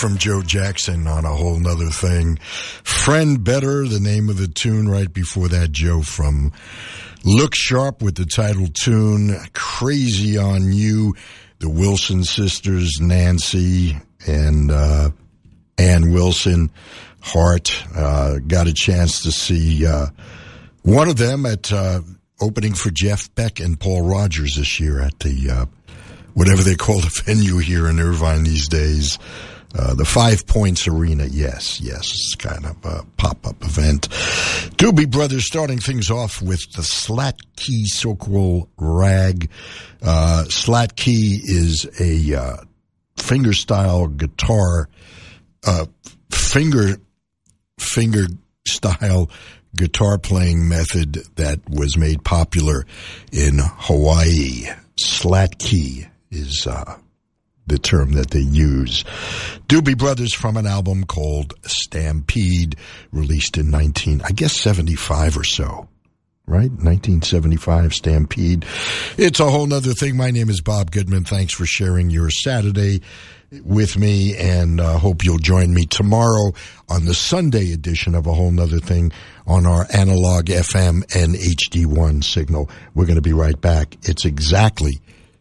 From Joe Jackson on a whole nother thing. Friend Better, the name of the tune right before that, Joe from Look Sharp with the title tune Crazy on You. The Wilson sisters, Nancy and uh, Ann Wilson Hart, uh, got a chance to see uh, one of them at uh, opening for Jeff Beck and Paul Rodgers this year at the uh, whatever they call the *laughs* venue here in Irvine these days. Uh, the Five Points Arena, yes, yes, it's kind of a pop-up event. Doobie Brothers starting things off with the Slat Key Soquel Rag. Uh, Slat Key is a uh, finger-style guitar, uh, finger finger style guitar playing method that was made popular in Hawaii. Slat key is uh, the term that they use. Doobie Brothers from an album called Stampede, released in 19, I guess 75 or so. Right? 1975 Stampede. It's a whole nother thing. My name is Bob Goodman. Thanks for sharing your Saturday with me and uh, hope you'll join me tomorrow on the Sunday edition of a whole nother thing on our analog FM and HD1 signal. We're going to be right back. It's exactly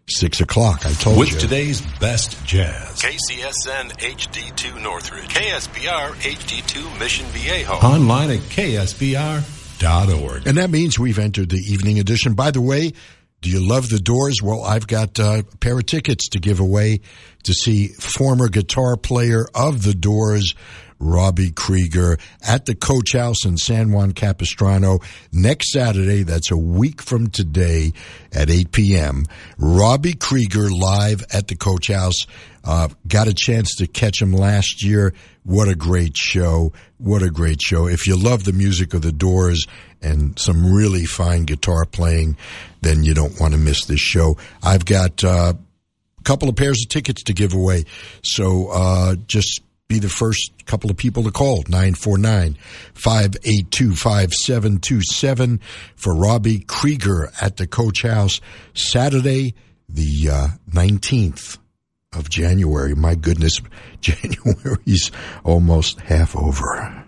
six o'clock. I told With you. With today's best jazz. KCSN HD2 Northridge. KSBR HD2 Mission Viejo. Online at ksbr.org. And that means we've entered the evening edition. By the way, do you love the Doors? Well, I've got uh, a pair of tickets to give away to see former guitar player of the Doors, Robbie Krieger, at the Coach House in San Juan Capistrano next Saturday. That's a week from today at 8 p.m. Robbie Krieger live at the Coach House. Uh, got a chance to catch him last year. What a great show. What a great show. If you love the music of the Doors and some really fine guitar playing, then you don't want to miss this show. I've got uh, a couple of pairs of tickets to give away. So uh, just be the first couple of people to call 949 582 5727 for Robbie Krieger at the Coach House Saturday, the uh, 19th of January. My goodness, *laughs* January's almost half over.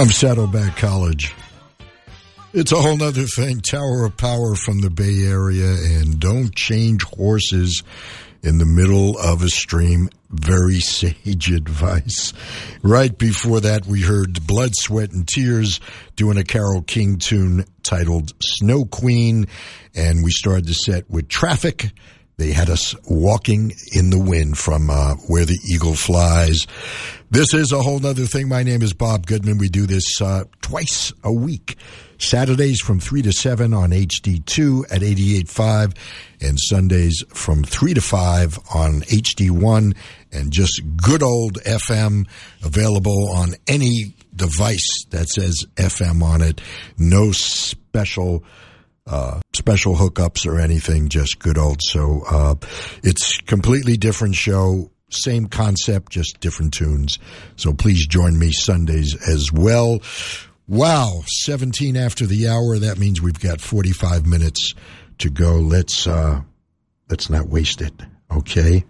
from Saddleback College. It's a whole other thing. Tower of Power from the Bay Area, and don't change horses in the middle of a stream. Very *laughs* sage advice. Right before that, we heard Blood, Sweat, and Tears doing a Carole King tune titled Snow Queen. And we started the set with Traffic. They had us walking in the wind from uh, When the Eagle Flies. This is a whole other thing. My name is Bob Goodman. We do this uh, twice a week. Saturdays from 3 to 7 on HD2 at 88.5, and Sundays from 3 to 5 on HD1, and just good old FM available on any device that says FM on it. No special. Uh, special hookups or anything, just good old. So uh, it's completely different show same concept, just different tunes. So please join me Sundays as well. Wow, 17 after the hour. That means we've got 45 minutes to go. Let's uh, let's not waste it. Okay.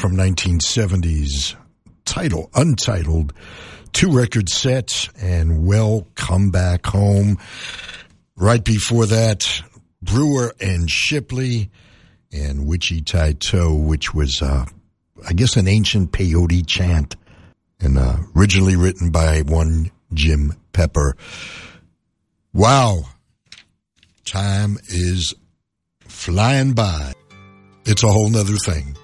from 1970s, title untitled, two record sets, and well, come back home. Right before that, Brewer and Shipley, and Witchi-Tai-To, which was, uh, I guess, an ancient peyote chant, and uh, originally written by one Jim Pepper. Wow, time is flying by. It's a whole nother thing.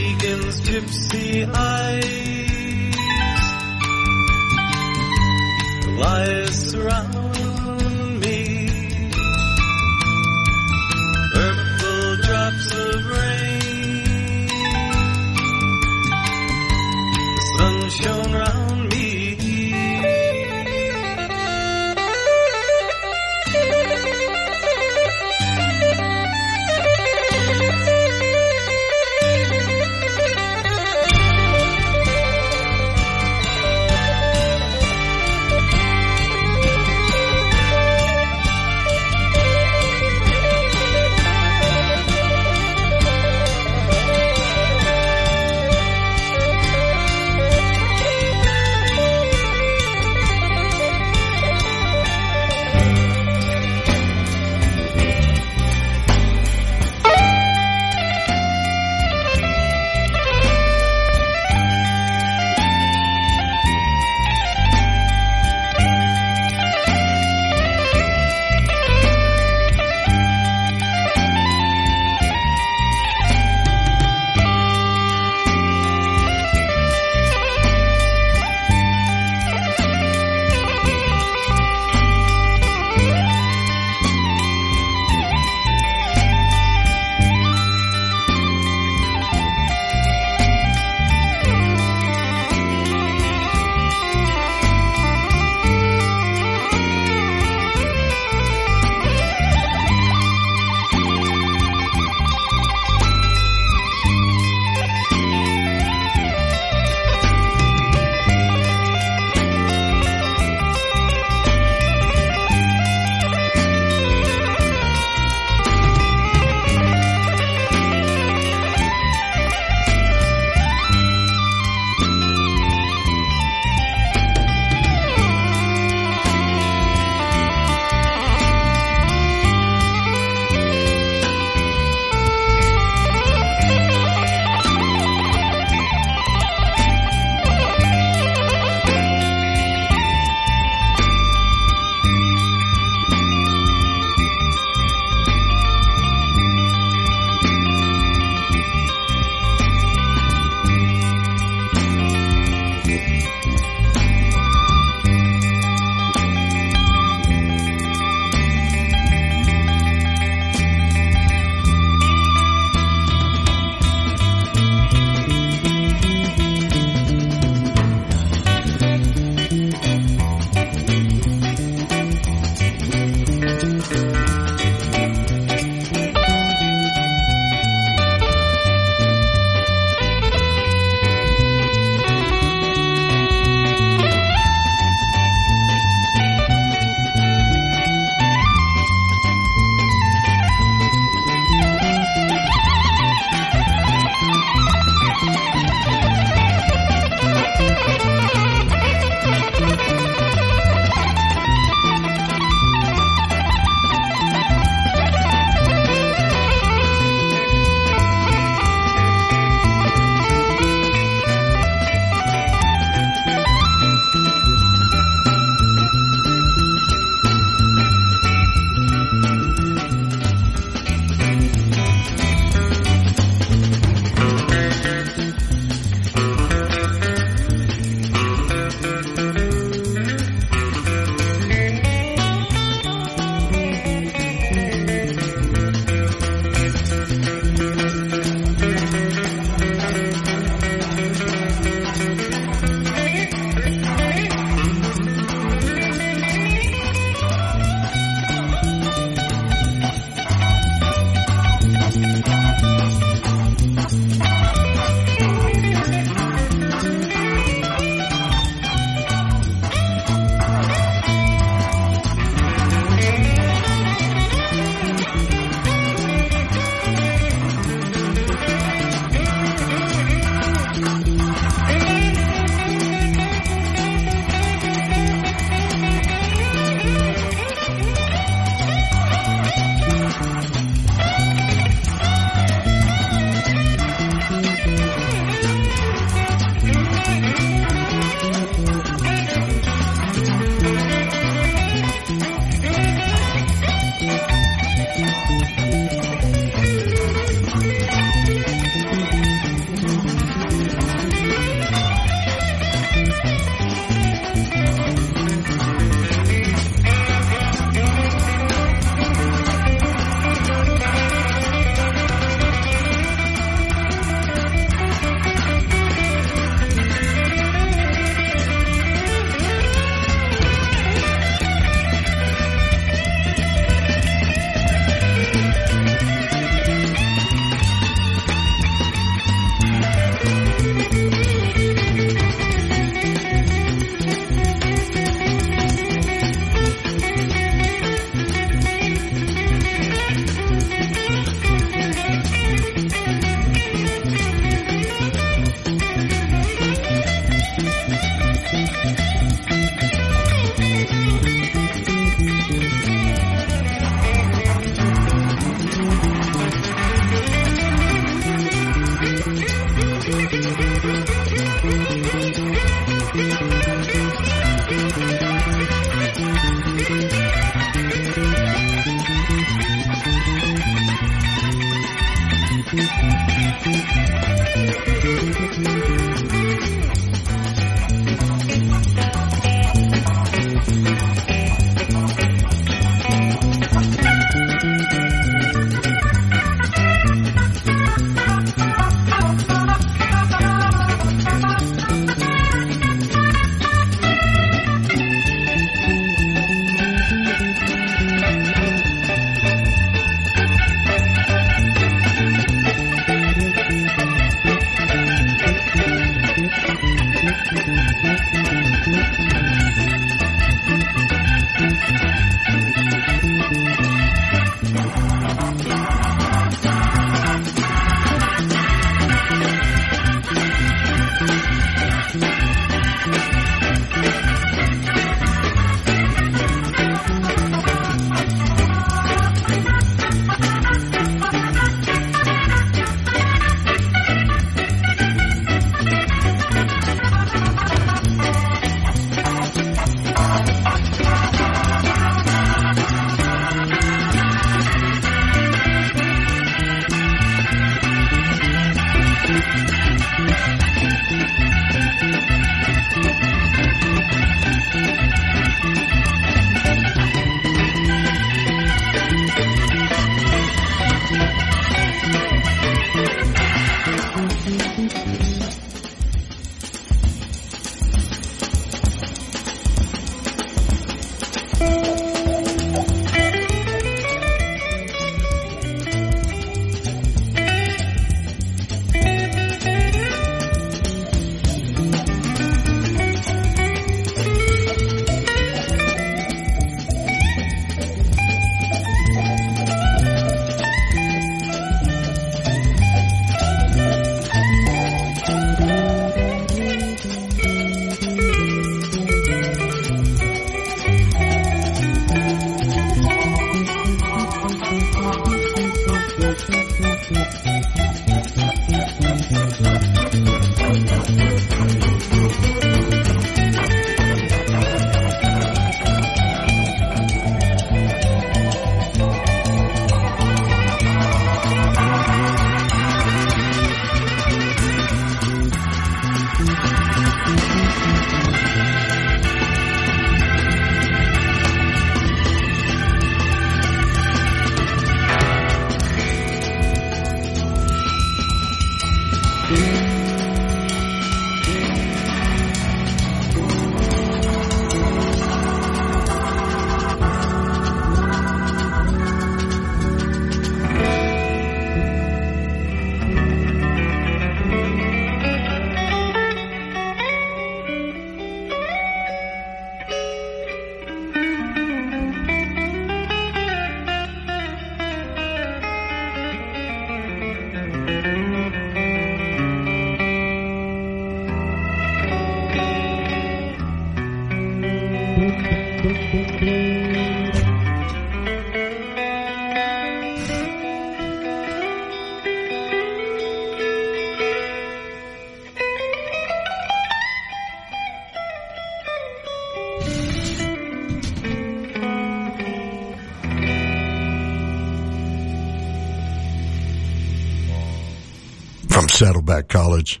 College.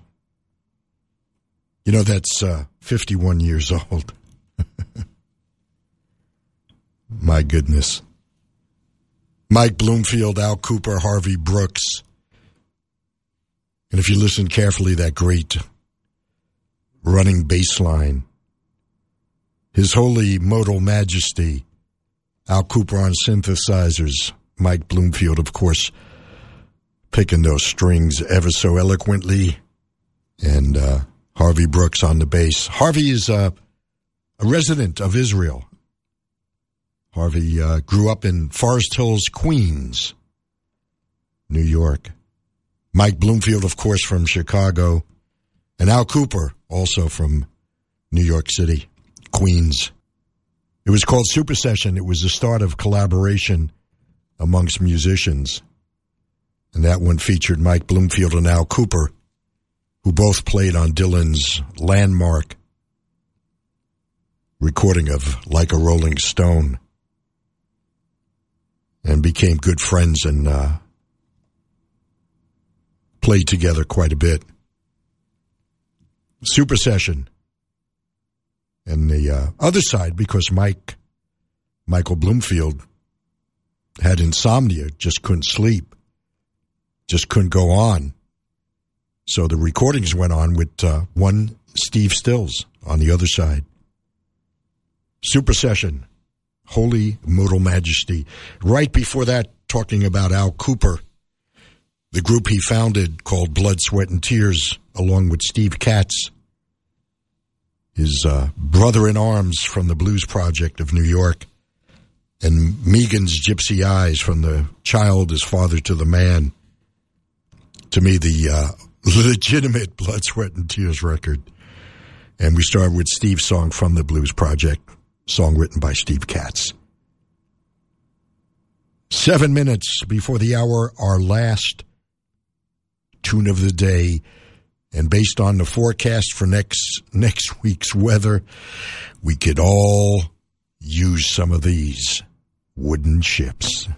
You know, that's uh, 51 years old. *laughs* My goodness. Mike Bloomfield, Al Kooper, Harvey Brooks. And if you listen carefully, that great running bass line. His Holy Modal Majesty, Al Kooper on synthesizers, Mike Bloomfield, of course, picking those strings ever so eloquently, and uh, Harvey Brooks on the bass. Harvey is uh, a resident of Israel. Harvey uh, grew up in Forest Hills, Queens, New York. Mike Bloomfield, of course, from Chicago, and Al Kooper, also from New York City, Queens. It was called Super Session. It was the start of collaboration amongst musicians. And that one featured Mike Bloomfield and Al Kooper, who both played on Dylan's landmark recording of Like a Rolling Stone and became good friends and uh, played together quite a bit. Super Session. And the uh, other side, because Mike, Michael Bloomfield, had insomnia, just couldn't sleep, just couldn't go on. So the recordings went on with uh, one Steve Stills on the other side. Super Session, Holy Modal Majesty. Right before that, talking about Al Kooper, the group he founded called Blood, Sweat, and Tears, along with Steve Katz, his uh, brother in arms from the Blues Project of New York, and Meagan's Gypsy Eyes from the child is father to the man. To me, the uh, legitimate Blood, Sweat, and Tears record. And we start with Steve's song from the Blues Project, song written by Steve Katz. Seven minutes before the hour, our last tune of the day. And based on the forecast for next next week's weather, we could all use some of these wooden ships.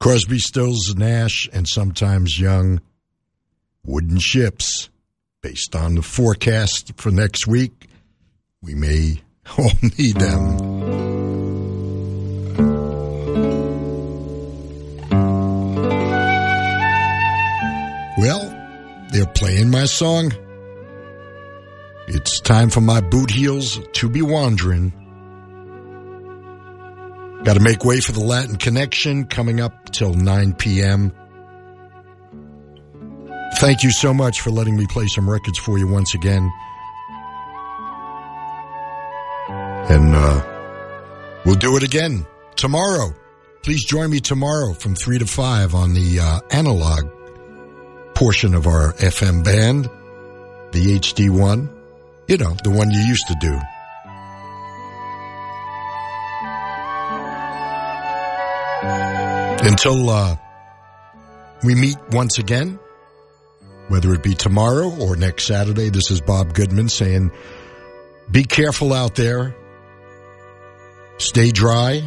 Crosby, Stills, Nash, and sometimes Young, Wooden Ships. Based on the forecast for next week, we may *laughs* all need them. Well, they're playing my song. It's time for my boot heels to be wandering. Got to make way for the Latin Connection coming up till 9 p.m. Thank you so much for letting me play some records for you once again. And uh, we'll do it again tomorrow. Please join me tomorrow from 3 to 5 on the uh, analog portion of our FM band, the HD1. You know, the one you used to do. Until uh, we meet once again, whether it be tomorrow or next Saturday, this is Bob Goodman saying, be careful out there, stay dry,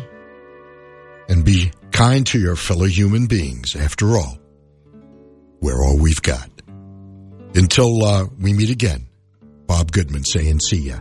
and be kind to your fellow human beings. After all, we're all we've got. Until uh, we meet again, Bob Goodman saying, see ya.